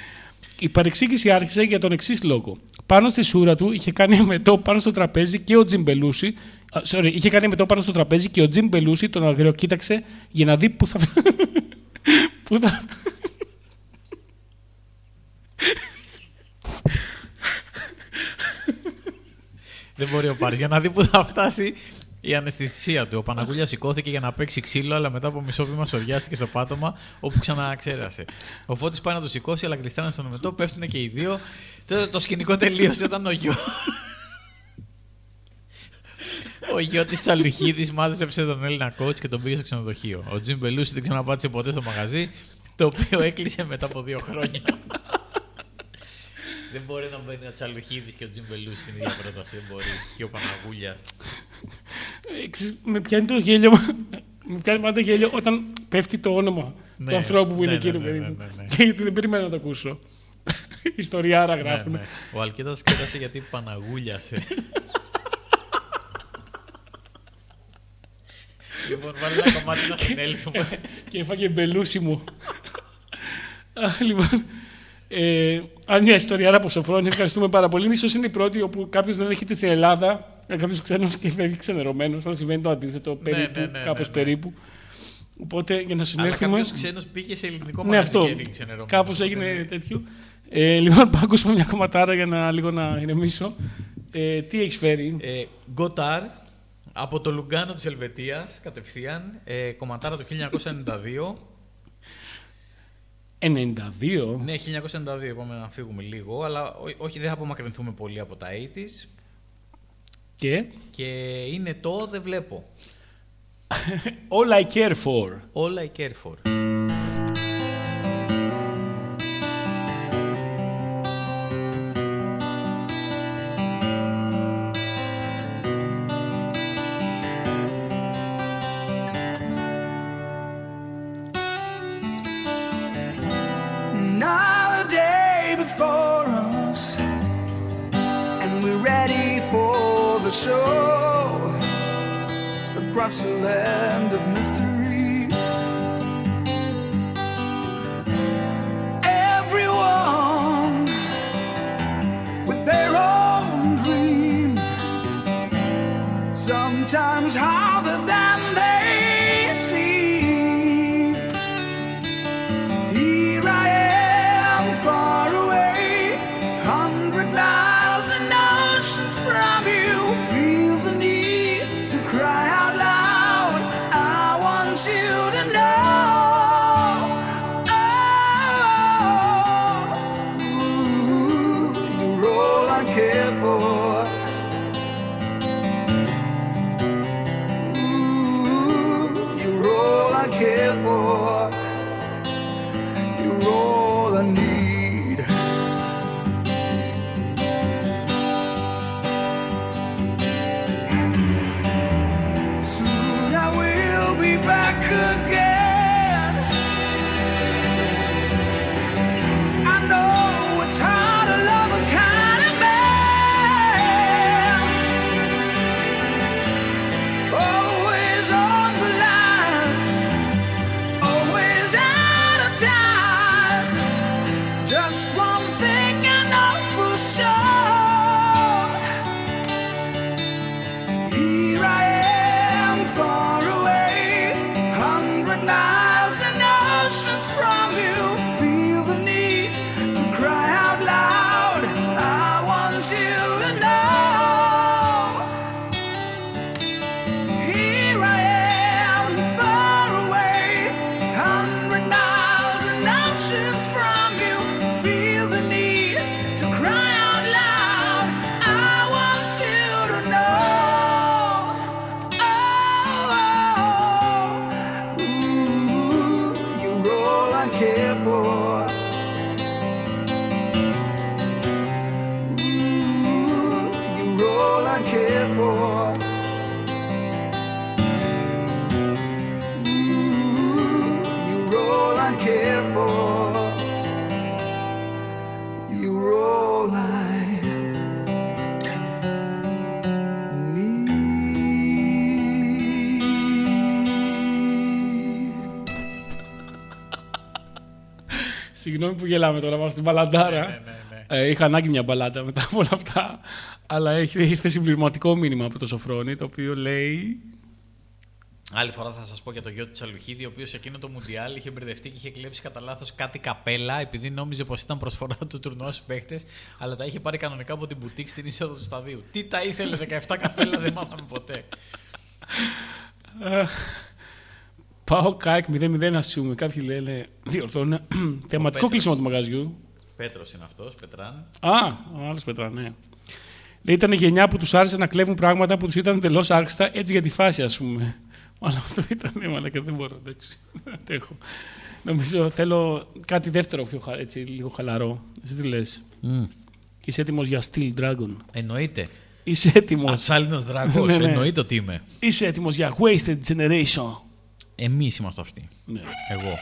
Η παρεξήγηση άρχισε για τον εξής λόγο. Πάνω στη σούρα του είχε κάνει εμετό πάνω στο τραπέζι και ο Τζιμπελούση. α, Sorry, είχε κάνει εμετό πάνω στο τραπέζι και ο Τζιμπελούση τον αγριοκοίταξε για να δει πού θα. πού θα... Δεν μπορεί ο Πάρη για να δει που θα φτάσει η αναισθησία του. Ο Παναγούλια σηκώθηκε για να παίξει ξύλο, αλλά μετά από μισό βήμα σοριάστηκε στο πάτωμα, όπου ξαναξέρασε. Ο Φώτης πάει να το σηκώσει, αλλά κλειστάνε στον μετό, πέφτουν και οι δύο. Τότε το σκηνικό τελείωσε όταν ο γιο. Ο γιο της Τσαλουχίδης μάζεψε τον Έλληνα coach και τον πήγε στο ξενοδοχείο. Ο Τζιμ Μπελούση δεν ξαναπάτησε ποτέ στο μαγαζί, το οποίο έκλεισε μετά από δύο χρόνια. Δεν μπορεί να μπαίνει ο Τσαλουχίδης και ο Τζιμ Μπελούση στην ίδια πρόταση. Δεν μπορεί. Και ο Παναγούλιας. Ε, ξέρεις, με πιάνει το γέλιο. με πιάνει πάντα γέλιο όταν πέφτει το όνομα Ναι, του ανθρώπου που είναι ναι, εκεί, ναι, ρε παιδί ναι, μου. ναι, ναι. Και γιατί δεν περίμενα να το ακούσω. Ιστοριάρα γράφουν. Ναι, ναι. Ο Αλκέτας κέρασε γιατί Παναγούλιασε. λοιπόν, βάλει ένα κομμάτι να συνέλθουμε. και έφαγε μπελούσι μου. Αχ, λοιπόν. Ε, αν μια ιστορία από Σοφρόνη, ευχαριστούμε πάρα πολύ. σω είναι η πρώτη όπου κάποιος δεν έχετε στην Ελλάδα, κάποιος ξένος και φεύγει ξενερωμένος. Αλλά συμβαίνει το αντίθετο περίπου, ναι, ναι, κάπως ναι, ναι. περίπου. Οπότε για να Αλλά συνέλθουμε. κάποιος ξένος πήγε σε ελληνικό Ναι, μαγαζί αυτό. και έφυγε ξενερωμένος. Κάπως Οπότε έγινε είναι- τέτοιο. Ε, λοιπόν, πάω ακούσουμε μια κομματάρα για να λίγο να ηρεμήσω. Ε, τι έχεις φέρει; Ε, Γκοτάρ από το Λουγκάνο της Ελβετίας κατευθείαν, ε, κομματάρα το 1992. 92. Ναι, 1992 είπαμε να φύγουμε λίγο, αλλά ό- όχι δεν θα απομακρυνθούμε πολύ από τα 80s. Και; Και είναι το «Δεν βλέπω». All I care for. All I care for. Συγγνώμη που γελάμε τώρα, πάμε στην μπαλαντάρα. Ναι, ναι, ναι. Ε, είχα ανάγκη μια μπαλάντα μετά από όλα αυτά. Αλλά έχει ήρθε συμπληρωματικό μήνυμα από το Σοφρόνη, το οποίο λέει. Άλλη φορά θα σας πω για το γιο του Τσαλουχίδη, ο οποίος σε εκείνο το Μουντιάλ είχε μπερδευτεί και είχε κλέψει κατά λάθος κάτι καπέλα, επειδή νόμιζε πως ήταν προσφορά του τουρνουά στους παίχτες, αλλά τα είχε πάρει κανονικά από την μπουτίκ στην είσοδο του σταδίου. Τι τα ήθελε, 17 καπέλα δεν μάθαμε ποτέ. Πάω ΚΑΕΚ 0-0 ασsume. Κάποιοι λένε. Διορθώνουν. Θεματικό Πέτρος. κλείσιμο του μαγαζιού. Πέτρος είναι αυτός, Πετράν. Α, ο άλλος πετρά, ναι. Λέει ήταν η γενιά που τους άρεσε να κλέβουν πράγματα που τους ήταν εντελώς άρχιστα έτσι για τη φάση, ας πούμε. Μάλλον αυτό ήταν, ναι, μάλλον και δεν μπορώ, εντάξει. Δεν αντέχω. Νομίζω θέλω κάτι δεύτερο πιο χα- έτσι, λίγο χαλαρό. Εσύ τι λες; Είσαι έτοιμος για Steel Dragon; Εννοείται. Είσαι έτοιμος. Ατσάλινος δράκο, Ναι, ναι. εννοείται ότι είμαι. Είσαι έτοιμος για Wasted Generation; Εμείς είμαστε αυτοί. Ναι. Εγώ.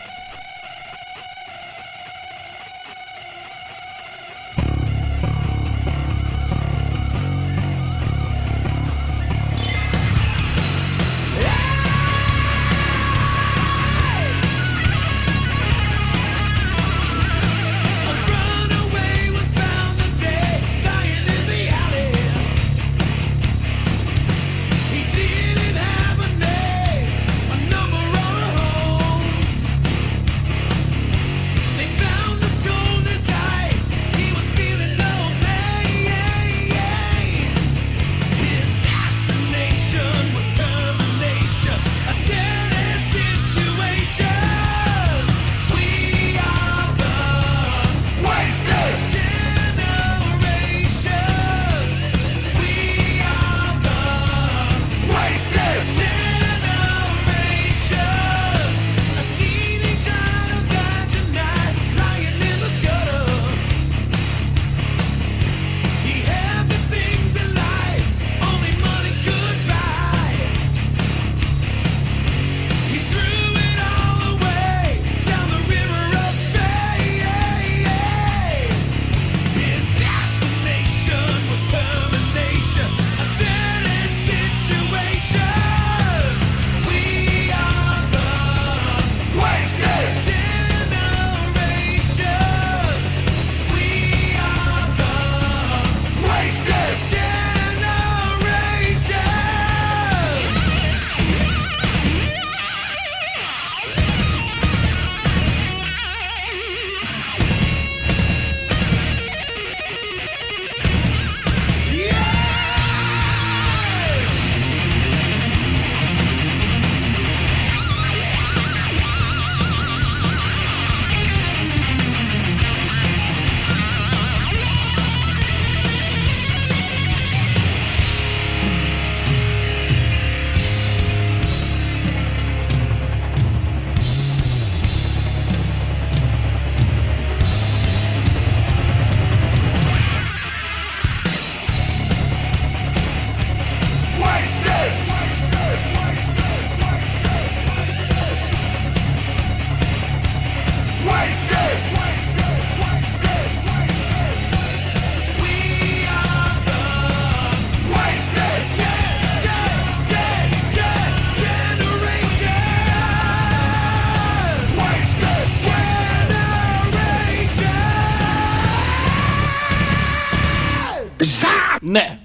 Ναι.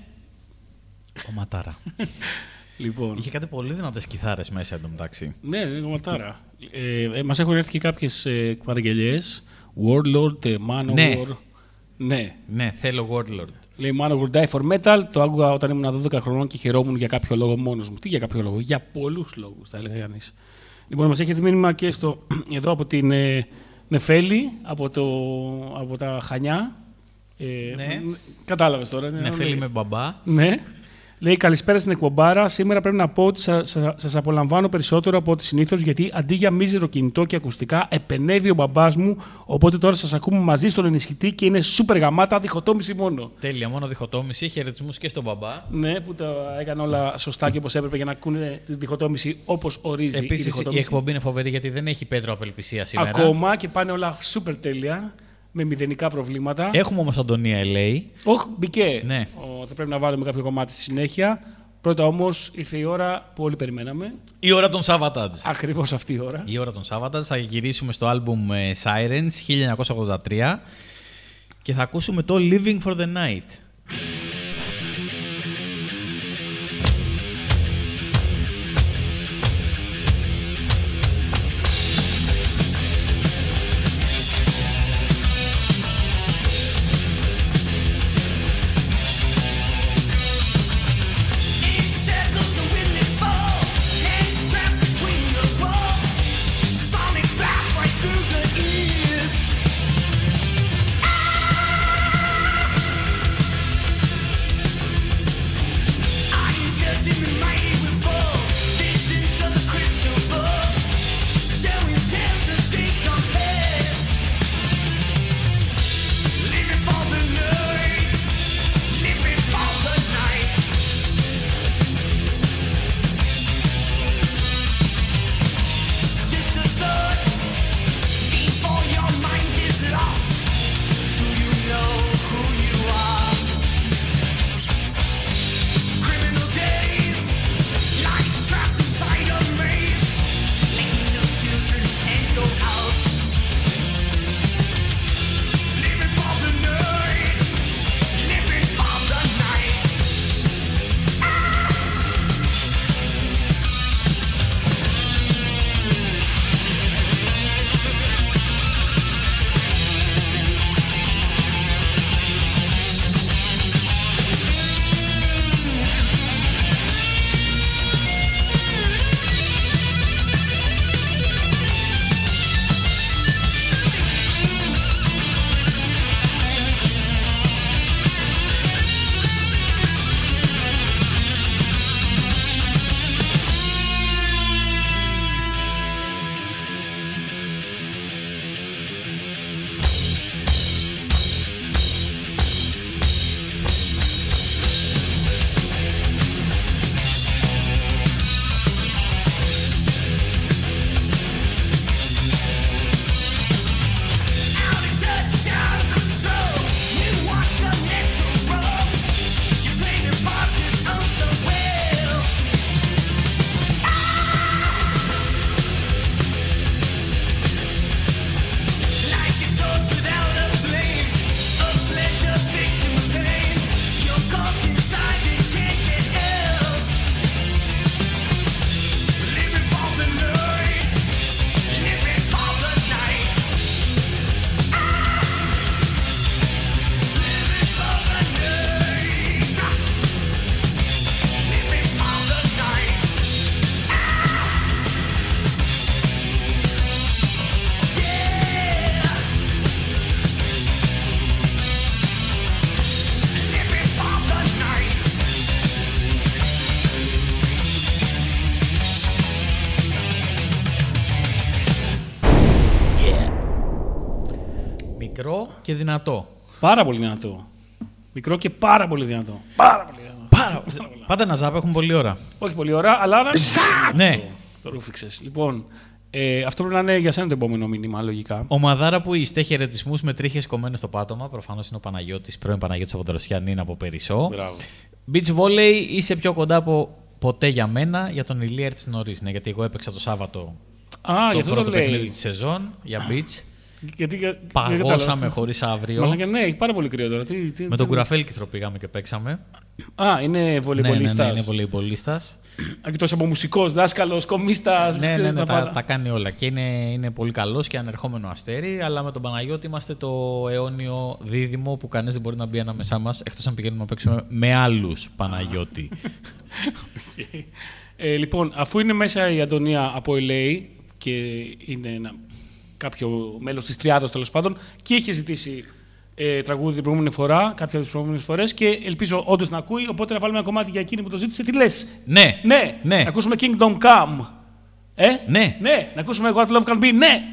Κομματάρα. Λοιπόν. Είχε κάτι πολύ δυνατές κιθάρες μέσα εντωμεταξύ. Ναι, είναι κομματάρα. Ε, ε, Μας έχουν έρθει και κάποιες ε, παραγγελίε. Warlord, ε, Manowar. Ναι. Ναι. Ναι, θέλω Warlord. Λέει Manowar Die for Metal. Το άκουγα όταν ήμουν 12 χρονών και χαιρόμουν για κάποιο λόγο μόνος μου. Τι για κάποιο λόγο, για πολλούς λόγους, θα έλεγα κανείς. Λοιπόν, μας έχει έρθει μήνυμα και στο, εδώ από την ε, Νεφέλη, από, το, από τα Χανιά. Ε, Ναι. Κατάλαβες τώρα. Ναι, φίλοι με μπαμπά. Ναι. Λέει καλησπέρα στην εκπομπάρα. Σήμερα πρέπει να πω ότι σα σας απολαμβάνω περισσότερο από ό,τι συνήθως γιατί αντί για μίζερο κινητό και ακουστικά επενεύει ο μπαμπάς μου. Οπότε τώρα σας ακούμε μαζί στον ενισχυτή και είναι σούπερ γαμάτα διχοτόμηση μόνο. Τέλεια, μόνο διχοτόμηση. Χαιρετισμούς και στον μπαμπά. Ναι, που τα έκανε όλα σωστά και όπως έπρεπε για να ακούνε τη διχοτόμηση όπως ορίζει η Επίσης, η διχοτόμηση. εκπομπή είναι φοβερή γιατί δεν έχει Πέτρο απελπισία σήμερα. Ακόμα και πάνε όλα σούπερ τέλεια με μηδενικά προβλήματα. Έχουμε όμως Αντωνία LA. Όχι, μπήκε. Ναι. Ο, θα πρέπει να βάλουμε κάποιο κομμάτι στη συνέχεια. Πρώτα όμως ήρθε η ώρα που όλοι περιμέναμε. Η ώρα των Savatage. Ακριβώς αυτή η ώρα. Η ώρα των Savatage. Θα γυρίσουμε στο άλμπουμ ε, Sirens 1983 και θα ακούσουμε το Living for the Night. Και δυνατό. Πάρα πολύ δυνατό. Μικρό και πάρα πολύ δυνατό. Πάρα πολύ δυνατό. Πάρα... Πάντα να ζάπ, έχουν πολλή ώρα. Όχι πολύ ώρα, αλλά. άρα- Ναι. Το ρούφηξε. Λοιπόν, ε, αυτό πρέπει να είναι για σένα το επόμενο μήνυμα, λογικά. Ομαδάρα που είστε χαιρετισμούς με τρίχες κομμένες στο πάτωμα. Προφανώς είναι ο Παναγιώτης, πρώην Παναγιώτης από Δροσιάν, είναι από Περισσό. Μπράβο. Beach volley είσαι πιο κοντά από ποτέ για μένα. Για τον Ηλία έρθει νωρίς. Ναι, γιατί εγώ έπαιξα το Σάββατο Α, γι' το αυτό το πρώτο παιχνίδι λέει. της σεζόν για beach. Γιατί, για- γιατί Παγώσαμε τα- χωρίς αύριο. Μαλάκα, ναι, έχει πάρα πολύ κρύο τώρα. Τι, τι, Με τι- τον Κουραφέλκυθρο πήγαμε και παίξαμε. Α, είναι Ναι, ναι, βολεμπολίστα. ναι, είναι βολεϊμπολίστα. Εκτό από μουσικός, δάσκαλος, κομίστας. Ναι, ναι, ναι, τα, τα κάνει όλα. Και είναι, είναι πολύ καλός και ανερχόμενο αστέρι. Αλλά με τον Παναγιώτη είμαστε το αιώνιο δίδυμο που κανείς δεν μπορεί να μπει ανάμεσά μας εκτός αν πηγαίνουμε να παίξουμε με άλλους Παναγιώτη. Ε, λοιπόν, αφού είναι μέσα η Αντωνία από LA και είναι ένα, κάποιο μέλος της Τριάδα τέλος πάντων και είχε ζητήσει ε, τραγούδι την προηγούμενη φορά, κάποια από τις προηγούμενες φορές και ελπίζω όντως να ακούει. Οπότε να βάλουμε ένα κομμάτι για εκείνη που το ζήτησε. Τι λες, ναι, Ναι, ναι. να ακούσουμε Kingdom Come. Ε, Ναι. ναι, να ακούσουμε What Love Can Be. Ναι,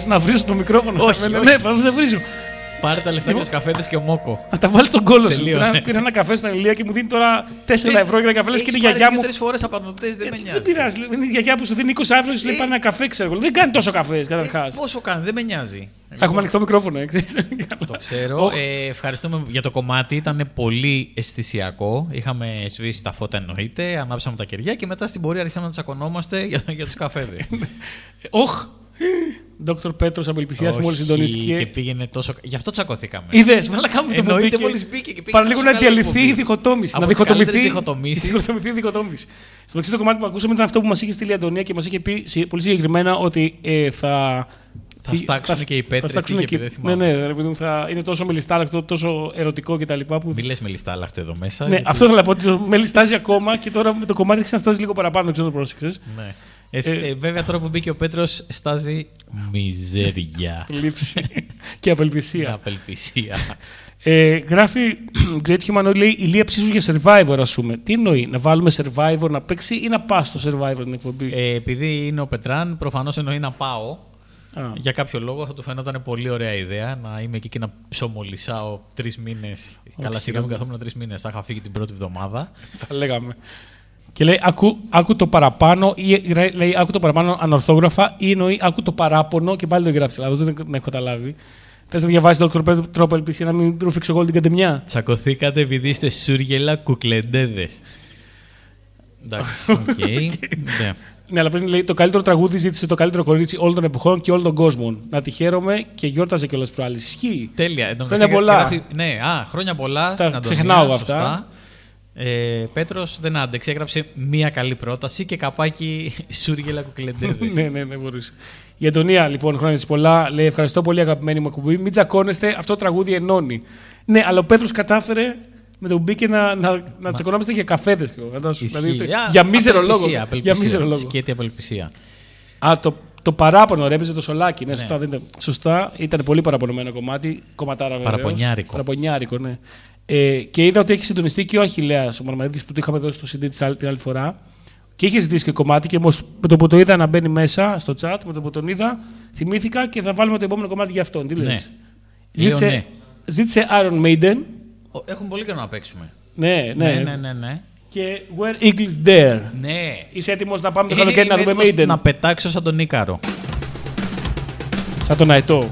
Θα αρχίσει να βρίζω το μικρόφωνο. Όχι, Θα με- όχι. Ναι, θα σε βρίζω. Πάρε τα λεφτά για του καφέτες και μόκο. Θα τα βάλεις στον κόλο σου. Τελείωνε. Πήρα, πήρα ένα καφέ στην Ελία και μου δίνει τώρα 4 ευρώ για ένα καφέ. λες και είναι η γιαγιά μου. τρει φορές απαντοτέ, δεν με Ε, νοιάζει. Δεν πειράζει. Είναι η γιαγιά που σου δίνει 20 ευρώ και σου λέει Ε. πάνε ένα καφέ, ξέρω εγώ. Δεν κάνει τόσο καφές καταρχάς. Πόσο κάνει, δεν με νοιάζει. Έχουμε ανοιχτό μικρόφωνο, ε, ξέρεις. Το ξέρω. Οχ. Ε, ευχαριστούμε για το κομμάτι. Ήταν πολύ αισθησιακό. Είχαμε σβήσει τα φώτα εννοείται, ανάψαμε τα κεριά και μετά στην πορεία άρχισαμε να τσακωνόμαστε για, για τους καφέδες. Όχ! Δόκτωρ Πέτρος Απελπισίας μόλις συντονίστηκε. Και πήγαινε τόσο. Γι' αυτό τσακωθήκαμε. Είδες, βάλα κάνουμε το που Εννοείται μπήκε. μόλις μπήκε και πήγε Παραλίγο τόσο να καλά διαλυθεί εκπομπή. η διχοτόμηση. Από να τις διχοτομηθεί. καλύτερες διχοτομήσεις. διχοτομηθεί η διχοτόμηση. Στο μεταξύ, το κομμάτι που ακούσαμε ήταν αυτό που μας είχε στείλει η Αντωνία και μας είχε πει σε- πολύ συγκεκριμένα ότι ε, θα. Θα τι- στάξουν και οι πέτρες, θα στάξουν τι είχε και- πει, δεν Ναι, θυμάμαι. ναι, ρε παιδί μου, θα είναι τόσο μελιστάλακτο, τόσο ερωτικό κτλ. Που... Μη λες με λιστάλαχτο εδώ μέσα. Ναι, γιατί- αυτό θέλω να πω ότι το μέλι στάζει ακόμα και τώρα με το κομμάτι έχει να στάζει λίγο παραπάνω, δεν ξέρω αν το πρόσεξες. Ναι. Ε, Ε, ε, βέβαια τώρα που μπήκε ο Πέτρος στάζει μιζέρια. Λήψη και απελπισία. Απελπισία. Ε, γράφει Great Human λέει η Λία ψήσου για survivor, ας πούμε. Τι εννοεί, να βάλουμε survivor να παίξει ή να πας στο survivor την εκπομπή; Ε, επειδή είναι ο Πετράν, προφανώς εννοεί να πάω. Α. Για κάποιο λόγο θα του φαινόταν πολύ ωραία ιδέα να είμαι εκεί και να ψωμολισάω τρεις μήνες. Καλά, σιγά μην καθόμουν τρεις μήνες. Θα είχα φύγει την πρώτη εβδομάδα. Θα λέγαμε. Και λέει, άκου, άκου το παραπάνω, ή ρε, λέει, άκου το παραπάνω ανορθόγραφα, ή εννοεί, άκου το παράπονο και πάλι το γράψει. Αλλά δεν, δεν έχω καταλάβει. Θες να διαβάσεις το τρόπο, τρόπο ελπισία να μην ρουφήξω εγώ όλη την κατεμιά. Τσακωθήκατε επειδή είστε σούργελα κουκλεντέδες. Εντάξει, οκ. Ναι. Ναι, αλλά πριν λέει το καλύτερο τραγούδι ζήτησε το καλύτερο κορίτσι όλων των εποχών και όλων των κόσμων. Να τη χαίρομαι και γιόρταζε κιόλας προάλλης. Ισχύει. Τέλεια. Εν τω Χρόνια μεταξύ, πολλά. γράφει- ναι, α, χρόνια πολλά. Τα στην Αντωνία, ξεχνάω αυτά. Σωστά. Ε, Πέτρος δεν άντεξε, έγραψε μία καλή πρόταση και καπάκι σούργελα κουκλεντέδες. ναι, ναι, ναι, μπορούσε. Η Αντωνία, λοιπόν, χρόνια της πολλά, λέει: Ευχαριστώ πολύ, αγαπημένη μου εκπομπή. Μην τσακώνεστε, αυτό το τραγούδι ενώνει. Ναι, αλλά ο Πέτρος κατάφερε με το που μπήκε να, να, να τσακωνόμαστε για καφέδες. Ισχύει. Δηλαδή, Α, για μίζερο λόγο. απελπισία, Για απελπισία. μίζερο λόγο. Σκέτη απελπισία. Α, το, το παράπονο, ρε, έπαιζε το σολάκι. Ναι, Σωστά, δεν ήταν. Σωστά, ήταν πολύ παραπονεμένο κομμάτι. Κομματάρα βέβαια. Παραπονιάρικο. Παραπονιάρικο, ναι. Ε, και είδα ότι έχεις συντονιστεί και ο Αχηλέας, ο Μαρμαδίτη που του είχαμε δώσει το CD της άλλη- την άλλη φορά. Και είχες ζητήσει και κομμάτι και όμως με το που το είδα να μπαίνει μέσα στο chat, με το που τον είδα, θυμήθηκα και θα βάλουμε το επόμενο κομμάτι για αυτόν. Τι λες; Ναι. Ζήτησε, Λέω ναι. ζήτησε Iron Maiden. Ο- Έχουμε πολύ καιρό να παίξουμε. Ναι, ναι. Ναι, ναι, ναι. ναι. Και Where Eagles Dare. ναι. Είσαι έτοιμος να πάμε το Ε, καλοκαίρι να είμαι δούμε έτοιμος Maiden; Να πετάξω σαν τον Ίκαρο. Σαν τον Αετό.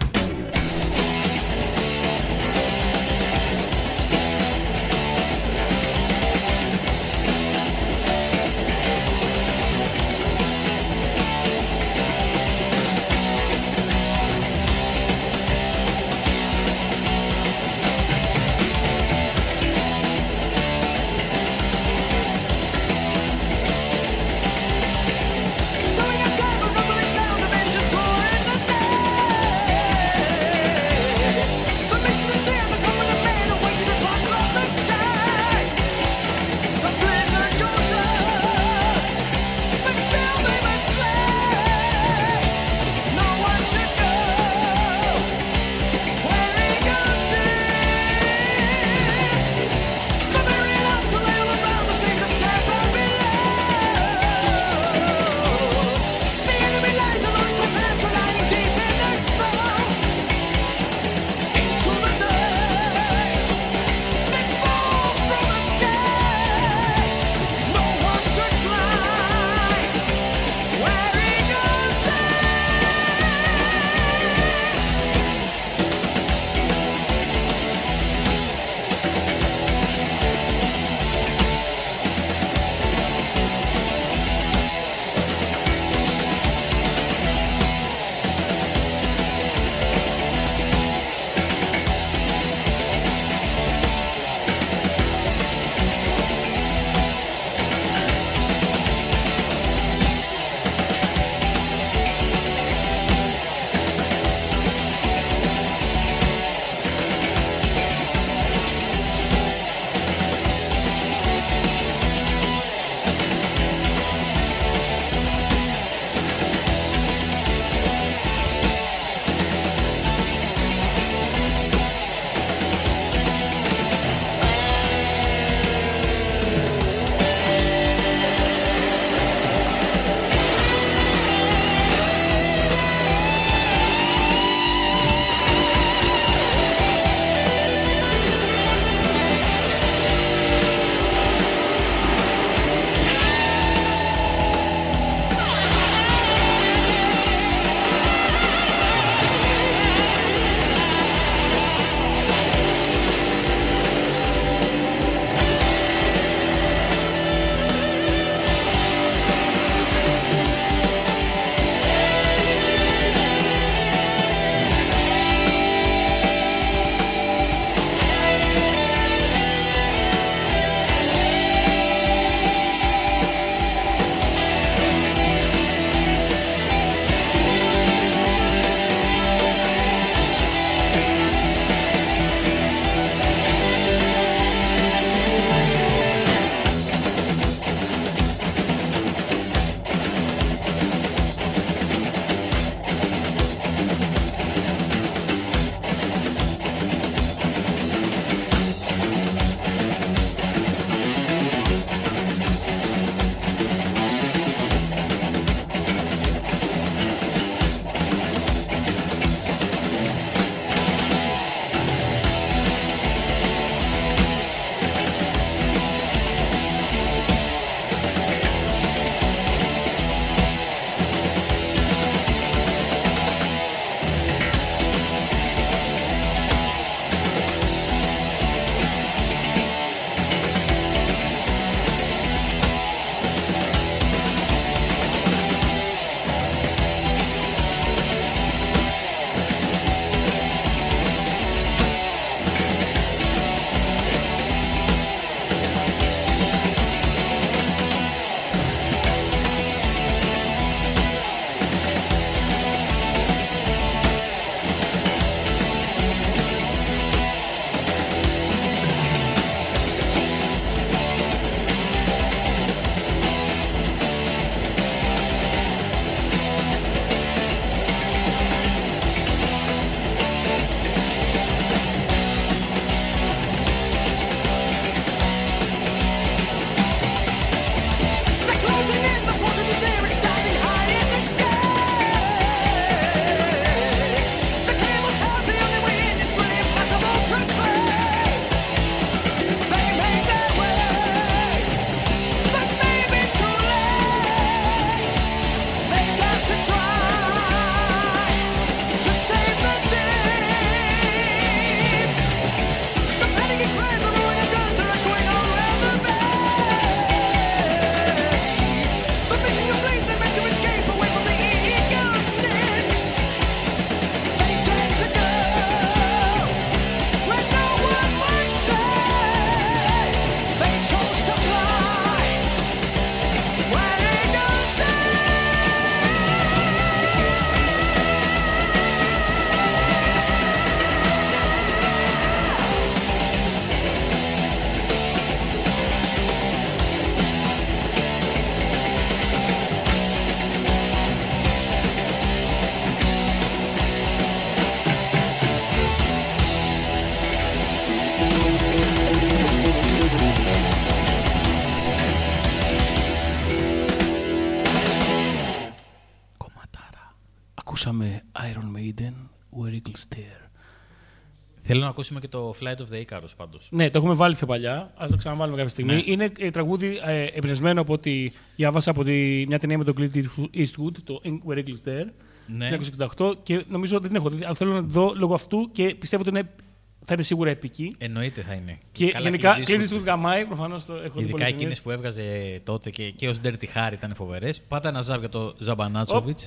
Θέλω να ακούσουμε και το Flight of the Icarus πάντως. Ναι, το έχουμε βάλει πιο παλιά. Α το ξαναβάλουμε κάποια στιγμή. Ναι. Είναι ε, τραγούδι ε, εμπνευσμένο από ό,τι διάβασα από τη, μια ταινία με τον Clint Eastwood, το Where Eagles Dare, Ναι. 1968. Και νομίζω ότι δεν έχω δει, αλλά θέλω να το δω λόγω αυτού και πιστεύω ότι είναι, θα είναι σίγουρα επική. Εννοείται θα είναι. Και Καλά, γενικά, Clint Clint Eastwood. Eastwood γαμάει, προφανώς το έχω δει Ειδικά πολλές εκείνες ταινίες. που έβγαζε τότε και, και ως Dirty Harry ήταν φοβερές. Πάτα ένα ζάβ για το Ζαμπανάτσοβιτ.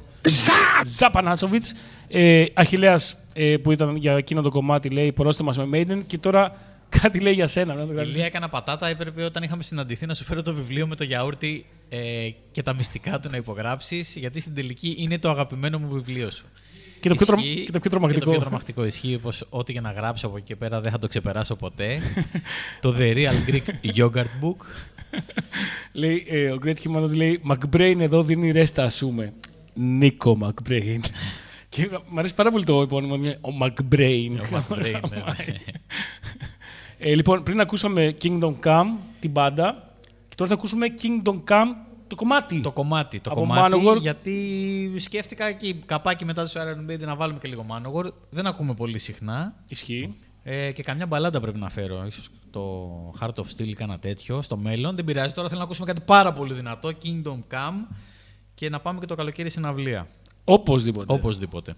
Ζαπανάτσοβιτς. Ε, Αχηλέα ε, που ήταν για εκείνο το κομμάτι, λέει πορώστε μα με Maiden και τώρα κάτι λέει για σένα. Να το Η κάνεις. Λία έκανα πατάτα. Έπρεπε όταν είχαμε συναντηθεί να σου φέρω το βιβλίο με το γιαούρτι ε, και τα μυστικά του να υπογράψεις. Γιατί στην τελική είναι το αγαπημένο μου βιβλίο σου. Και το, πιο τρο... Ισχύει- και το πιο τρομακτικό. Και το πιο τρομακτικό ισχύει πως ό,τι και να γράψω από εκεί και πέρα δεν θα το ξεπεράσω ποτέ. το The Real Greek Yogurt Book. Λέει, ε, ο Great Human ότι λέει McBrain εδώ δίνει ρέστα, ασούμε. Νίκο McBrain. και μου αρέσει πάρα πολύ το επώνυμο, είναι ο McBrain. Ο McBrain, ναι, ναι. ε, λοιπόν, πριν ακούσαμε Kingdom Come, την μπάντα, και τώρα θα ακούσουμε Kingdom Come, το κομμάτι. το κομμάτι. Το Από κομμάτι Manowar. γιατί σκέφτηκα εκεί καπάκι μετά το Iron Maiden να βάλουμε και λίγο Manowar. Δεν ακούμε πολύ συχνά. Ισχύει. Ε, και καμιά μπαλάντα πρέπει να φέρω. Ίσως το Heart of Steel ή κάνα τέτοιο στο μέλλον. Δεν πειράζει. Τώρα θέλω να ακούσουμε κάτι πάρα πολύ δυνατό. Kingdom Come. Και να πάμε και το καλοκαίρι στην αυλία. Οπωσδήποτε. Οπωσδήποτε.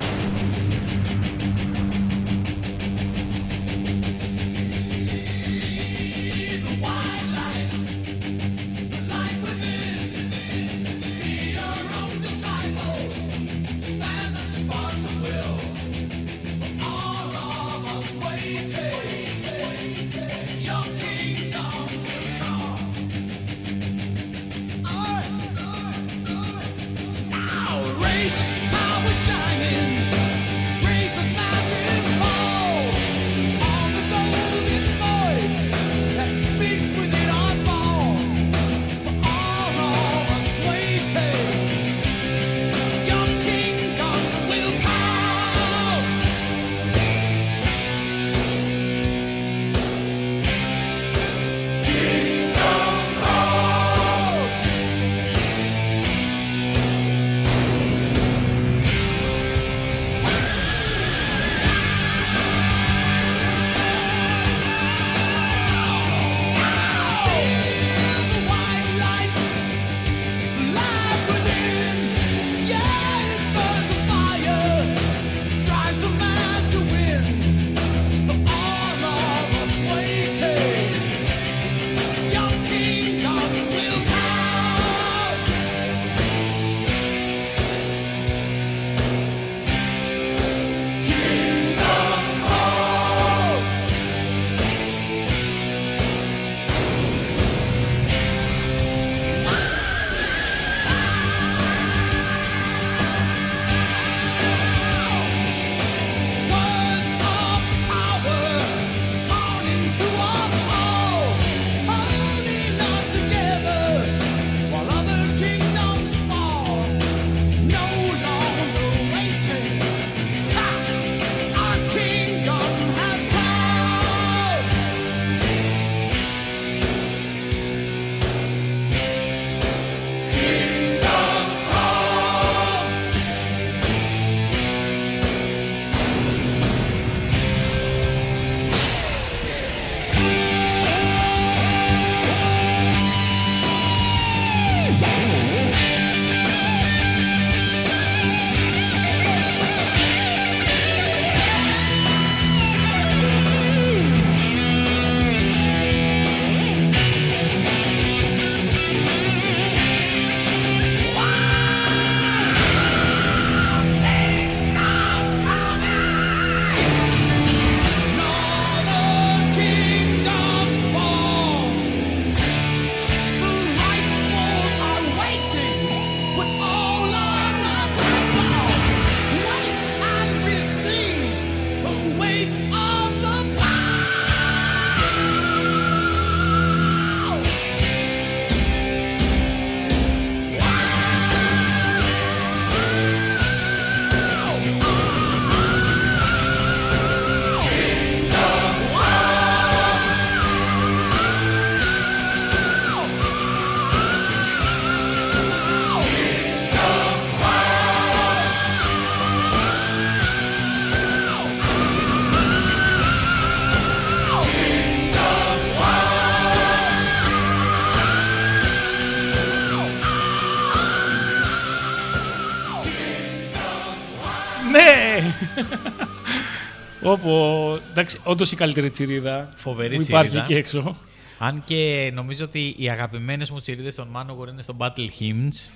Όπω. Εντάξει, όντως η καλύτερη τσιρίδα Φοβερή που υπάρχει τσιρίδα. εκεί έξω. Αν και νομίζω ότι οι αγαπημένες μου τσιρίδες των Manowar είναι στο Battle Hymns.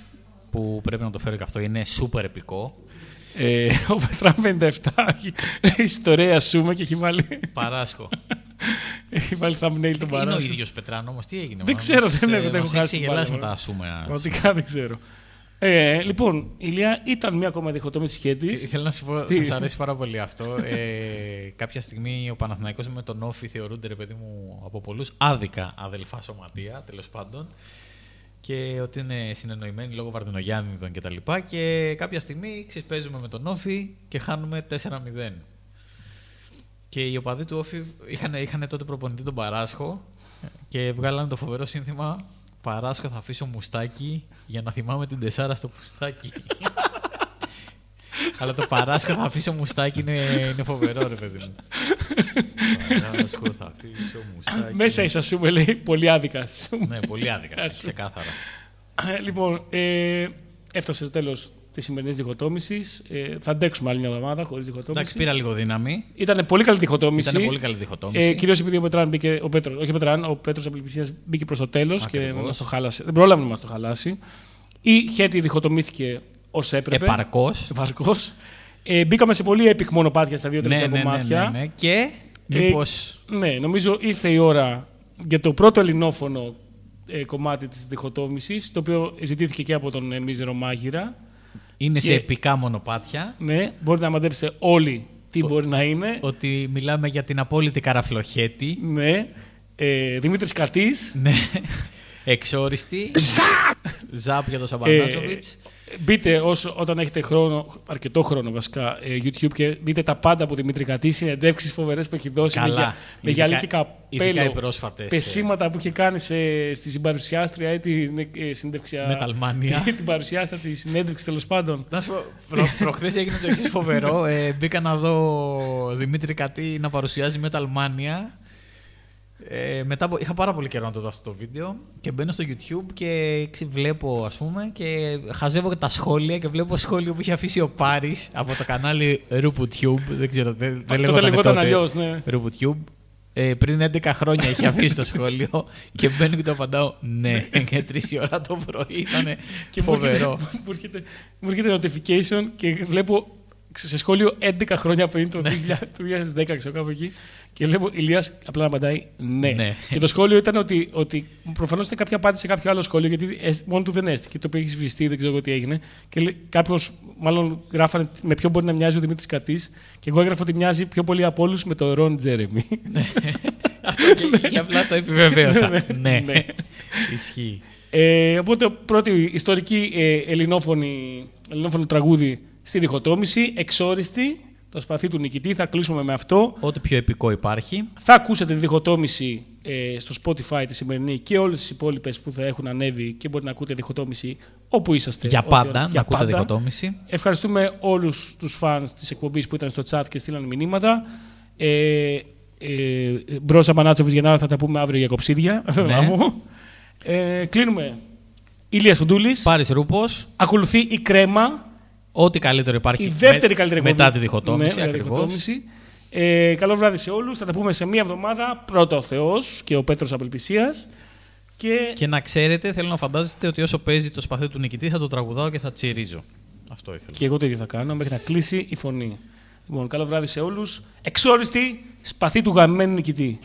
Που πρέπει να το φέρω και αυτό, είναι super επικό. Ε, ο Πετράν 57 έχει ιστορία σούμε και έχει βάλει, Παράσχο. έχει βάλει thumbnail τον είναι ο παράσχο. ίδιος Πετράν όμως, τι έγινε. Δεν μας- ξέρω, δεν μας- έχω- δεν μας έχω χάσει έχει την γελάσει μπάλα, με τα ε. ασούμε. Πραγματικά δεν ξέρω. Ε, λοιπόν, η Ηλία ήταν μια ακόμα διχοτόμηση σχέτης. Ε, Θέλω να σου πω, Τι; θα σας αρέσει πάρα πολύ αυτό. Ε, κάποια στιγμή ο Παναθηναϊκός με τον Όφη θεωρούνται, ρε παιδί μου, από πολλούς άδικα αδελφά σωματεία, τέλος πάντων. Και ότι είναι συνεννοημένοι λόγω Βαρδινογιάννηδων κτλ. Και, και κάποια στιγμή ξεσπέζουμε με τον Όφη και χάνουμε 4-0. Και οι οπαδοί του Όφη είχαν, είχαν τότε προπονητή τον Παράσχο και βγάλανε το φοβερό σύνθημα Παράσχο θα αφήσω μουστάκι για να θυμάμαι την τεσάρα στο πουστάκι. Αλλά το Παράσχο θα αφήσω μουστάκι είναι, είναι φοβερό ρε παιδί μου. Παράσχο θα αφήσω μουστάκι. Μέσα η Σασούμε λέει πολύ άδικα. Σούμε. Ναι, πολύ άδικα, Ας- ξεκάθαρα. Ε, λοιπόν, ε, έφτασε το τέλος της σημερινής διχοτόμησης. Ε, θα αντέξουμε άλλη μια εβδομάδα χωρίς Εντάξει, διχοτόμηση. πήρα λίγο δύναμη. Ήταν πολύ καλή διχοτόμηση. Ήταν πολύ καλή διχοτόμηση. Ε, Κυρίως επειδή ο Πετράν μπήκε. Ο Πέτρος, όχι ο Πετράν, ο Πέτρος Απελπισία μπήκε προς το τέλος και Ακριβώς. μας το χάλασε. Δεν πρόλαβε να μας το χαλάσει. Η Χέτη διχοτομήθηκε ως έπρεπε. Επαρκώς. Επαρκώς. Ε, μπήκαμε σε πολύ epic μονοπάτια στα δύο Ναι, τελευταία ναι, ναι, κομμάτια. ναι, ναι. Και Ε, μήπως... ναι, νομίζω ήρθε η ώρα για το πρώτο ελληνόφωνο ε, κομμάτι της διχοτόμησης, το οποίο ζητήθηκε και από τον ε, Μίζερο Μάγειρα. Είναι σε και- επικά μονοπάτια. Ναι, μπορείτε να μαντέψετε όλοι τι μπορεί να είναι. Ότι μιλάμε για την απόλυτη καραφλοχέτη. Ναι, ε, Δημήτρης Κατής. Ναι. Εξόριστη. Ζαπ για τον Ε, Σαμπανάζοβιτς. Μπείτε όσο, όταν έχετε χρόνο, αρκετό χρόνο βασικά, ε, YouTube και δείτε τα πάντα από Δημήτρη Κατή, συνεντεύξεις φοβερές που έχει δώσει με, Καλά. γυα- με Ειδικά- γυαλί και ειδικά οι καπέλο. πρόσφατες, ε, Πεσήματα που είχε κάνει σε, στη συμπαρουσιάστρια ή την ε, συνέντευξια. Metalmania. την παρουσιάστρια τη συνέντευξη τέλος πάντων. Να σου πω, προ, προχθές έγινε το εξής φοβερό. Ε, μπήκα να δω Δημήτρη Κατή να παρουσιάζει Metal Mania. Ε, μετά από, είχα πάρα πολύ καιρό να το δω αυτό το βίντεο και μπαίνω στο YouTube και ξε- βλέπω ας πούμε και χαζεύω και τα σχόλια και βλέπω σχόλιο που είχε αφήσει ο Πάρης από το κανάλι RupuTube δεν ξέρω, δεν, δεν Τότε λεγόταν τότε αλλιώς, ναι. RupuTube Ε, πριν 11 χρόνια είχε αφήσει το σχόλιο και μπαίνω και το απαντάω ναι. και 3 η ώρα το πρωί ήταν Και μου έρχεται- φοβερό. Μου έρχεται, μου έρχεται notification και βλέπω σε σχόλιο 11 χρόνια πριν το 2000 το 2010, ξέρω κάπου εκεί. Και βλέπω Ηλίας απλά να απαντάει ναι. Ναι. Και το σχόλιο ήταν ότι, ότι προφανώς ήταν κάποια απάντηση σε κάποιο άλλο σχόλιο, γιατί εσ- μόνο του δεν έστηκε. Το οποίο έχεις σβηστεί, δεν ξέρω εγώ τι έγινε. Και κάποιος, μάλλον γράφανε με ποιο μπορεί να μοιάζει ο Δημήτρης Κατής. Και εγώ έγραφα ότι μοιάζει πιο πολύ από όλους με τον Ρον Τζέρεμι. Αυτό και, και απλά το επιβεβαίωσα. Ναι, ναι. ναι. Ισχύει. Ε, οπότε, πρώτη ιστορική ε, ελληνόφωνη, ελληνόφωνο τραγούδι στη διχοτόμηση, εξόριστη, το σπαθί του νικητή, θα κλείσουμε με αυτό. Ό,τι πιο επικό υπάρχει. Θα ακούσετε τη διχοτόμηση ε, στο Spotify τη σημερινή και όλες τις υπόλοιπες που θα έχουν ανέβει και μπορείτε να ακούτε διχοτόμηση όπου είσαστε. Για ό,τι πάντα, ώρα- να για ακούτε πάντα. διχοτόμηση. Ευχαριστούμε όλους τους φανς της εκπομπής που ήταν στο chat και στείλαν μηνύματα. Ε, ε, Μπρόσα Μανάτσοβιτς Γενάρα θα τα πούμε αύριο για κοψίδια. Ναι. Ε, κλείνουμε. Ηλίας Φουντούλης. Πάρης Ρούπος. Ακολουθεί η κρέμα. Ό,τι καλύτερο υπάρχει. Η δεύτερη με- καλύτερη Μετά εκπομπή. τη διχοτόμηση. Ναι, μετά τη ακριβώς. διχοτόμηση. Ε, καλό βράδυ σε όλους. Θα τα πούμε σε μία εβδομάδα. Πρώτα ο Θεός και ο Πέτρος Απελπισίας. Και, Και να ξέρετε, θέλω να φαντάζεστε ότι όσο παίζει το σπαθί του νικητή θα το τραγουδάω και θα τσιρίζω. Αυτό ήθελα. και εγώ το ίδιο θα κάνω μέχρι να κλείσει η φωνή. Λοιπόν, καλό βράδυ σε όλους. Εξόριστη σπαθή του γαμμένου νικητή.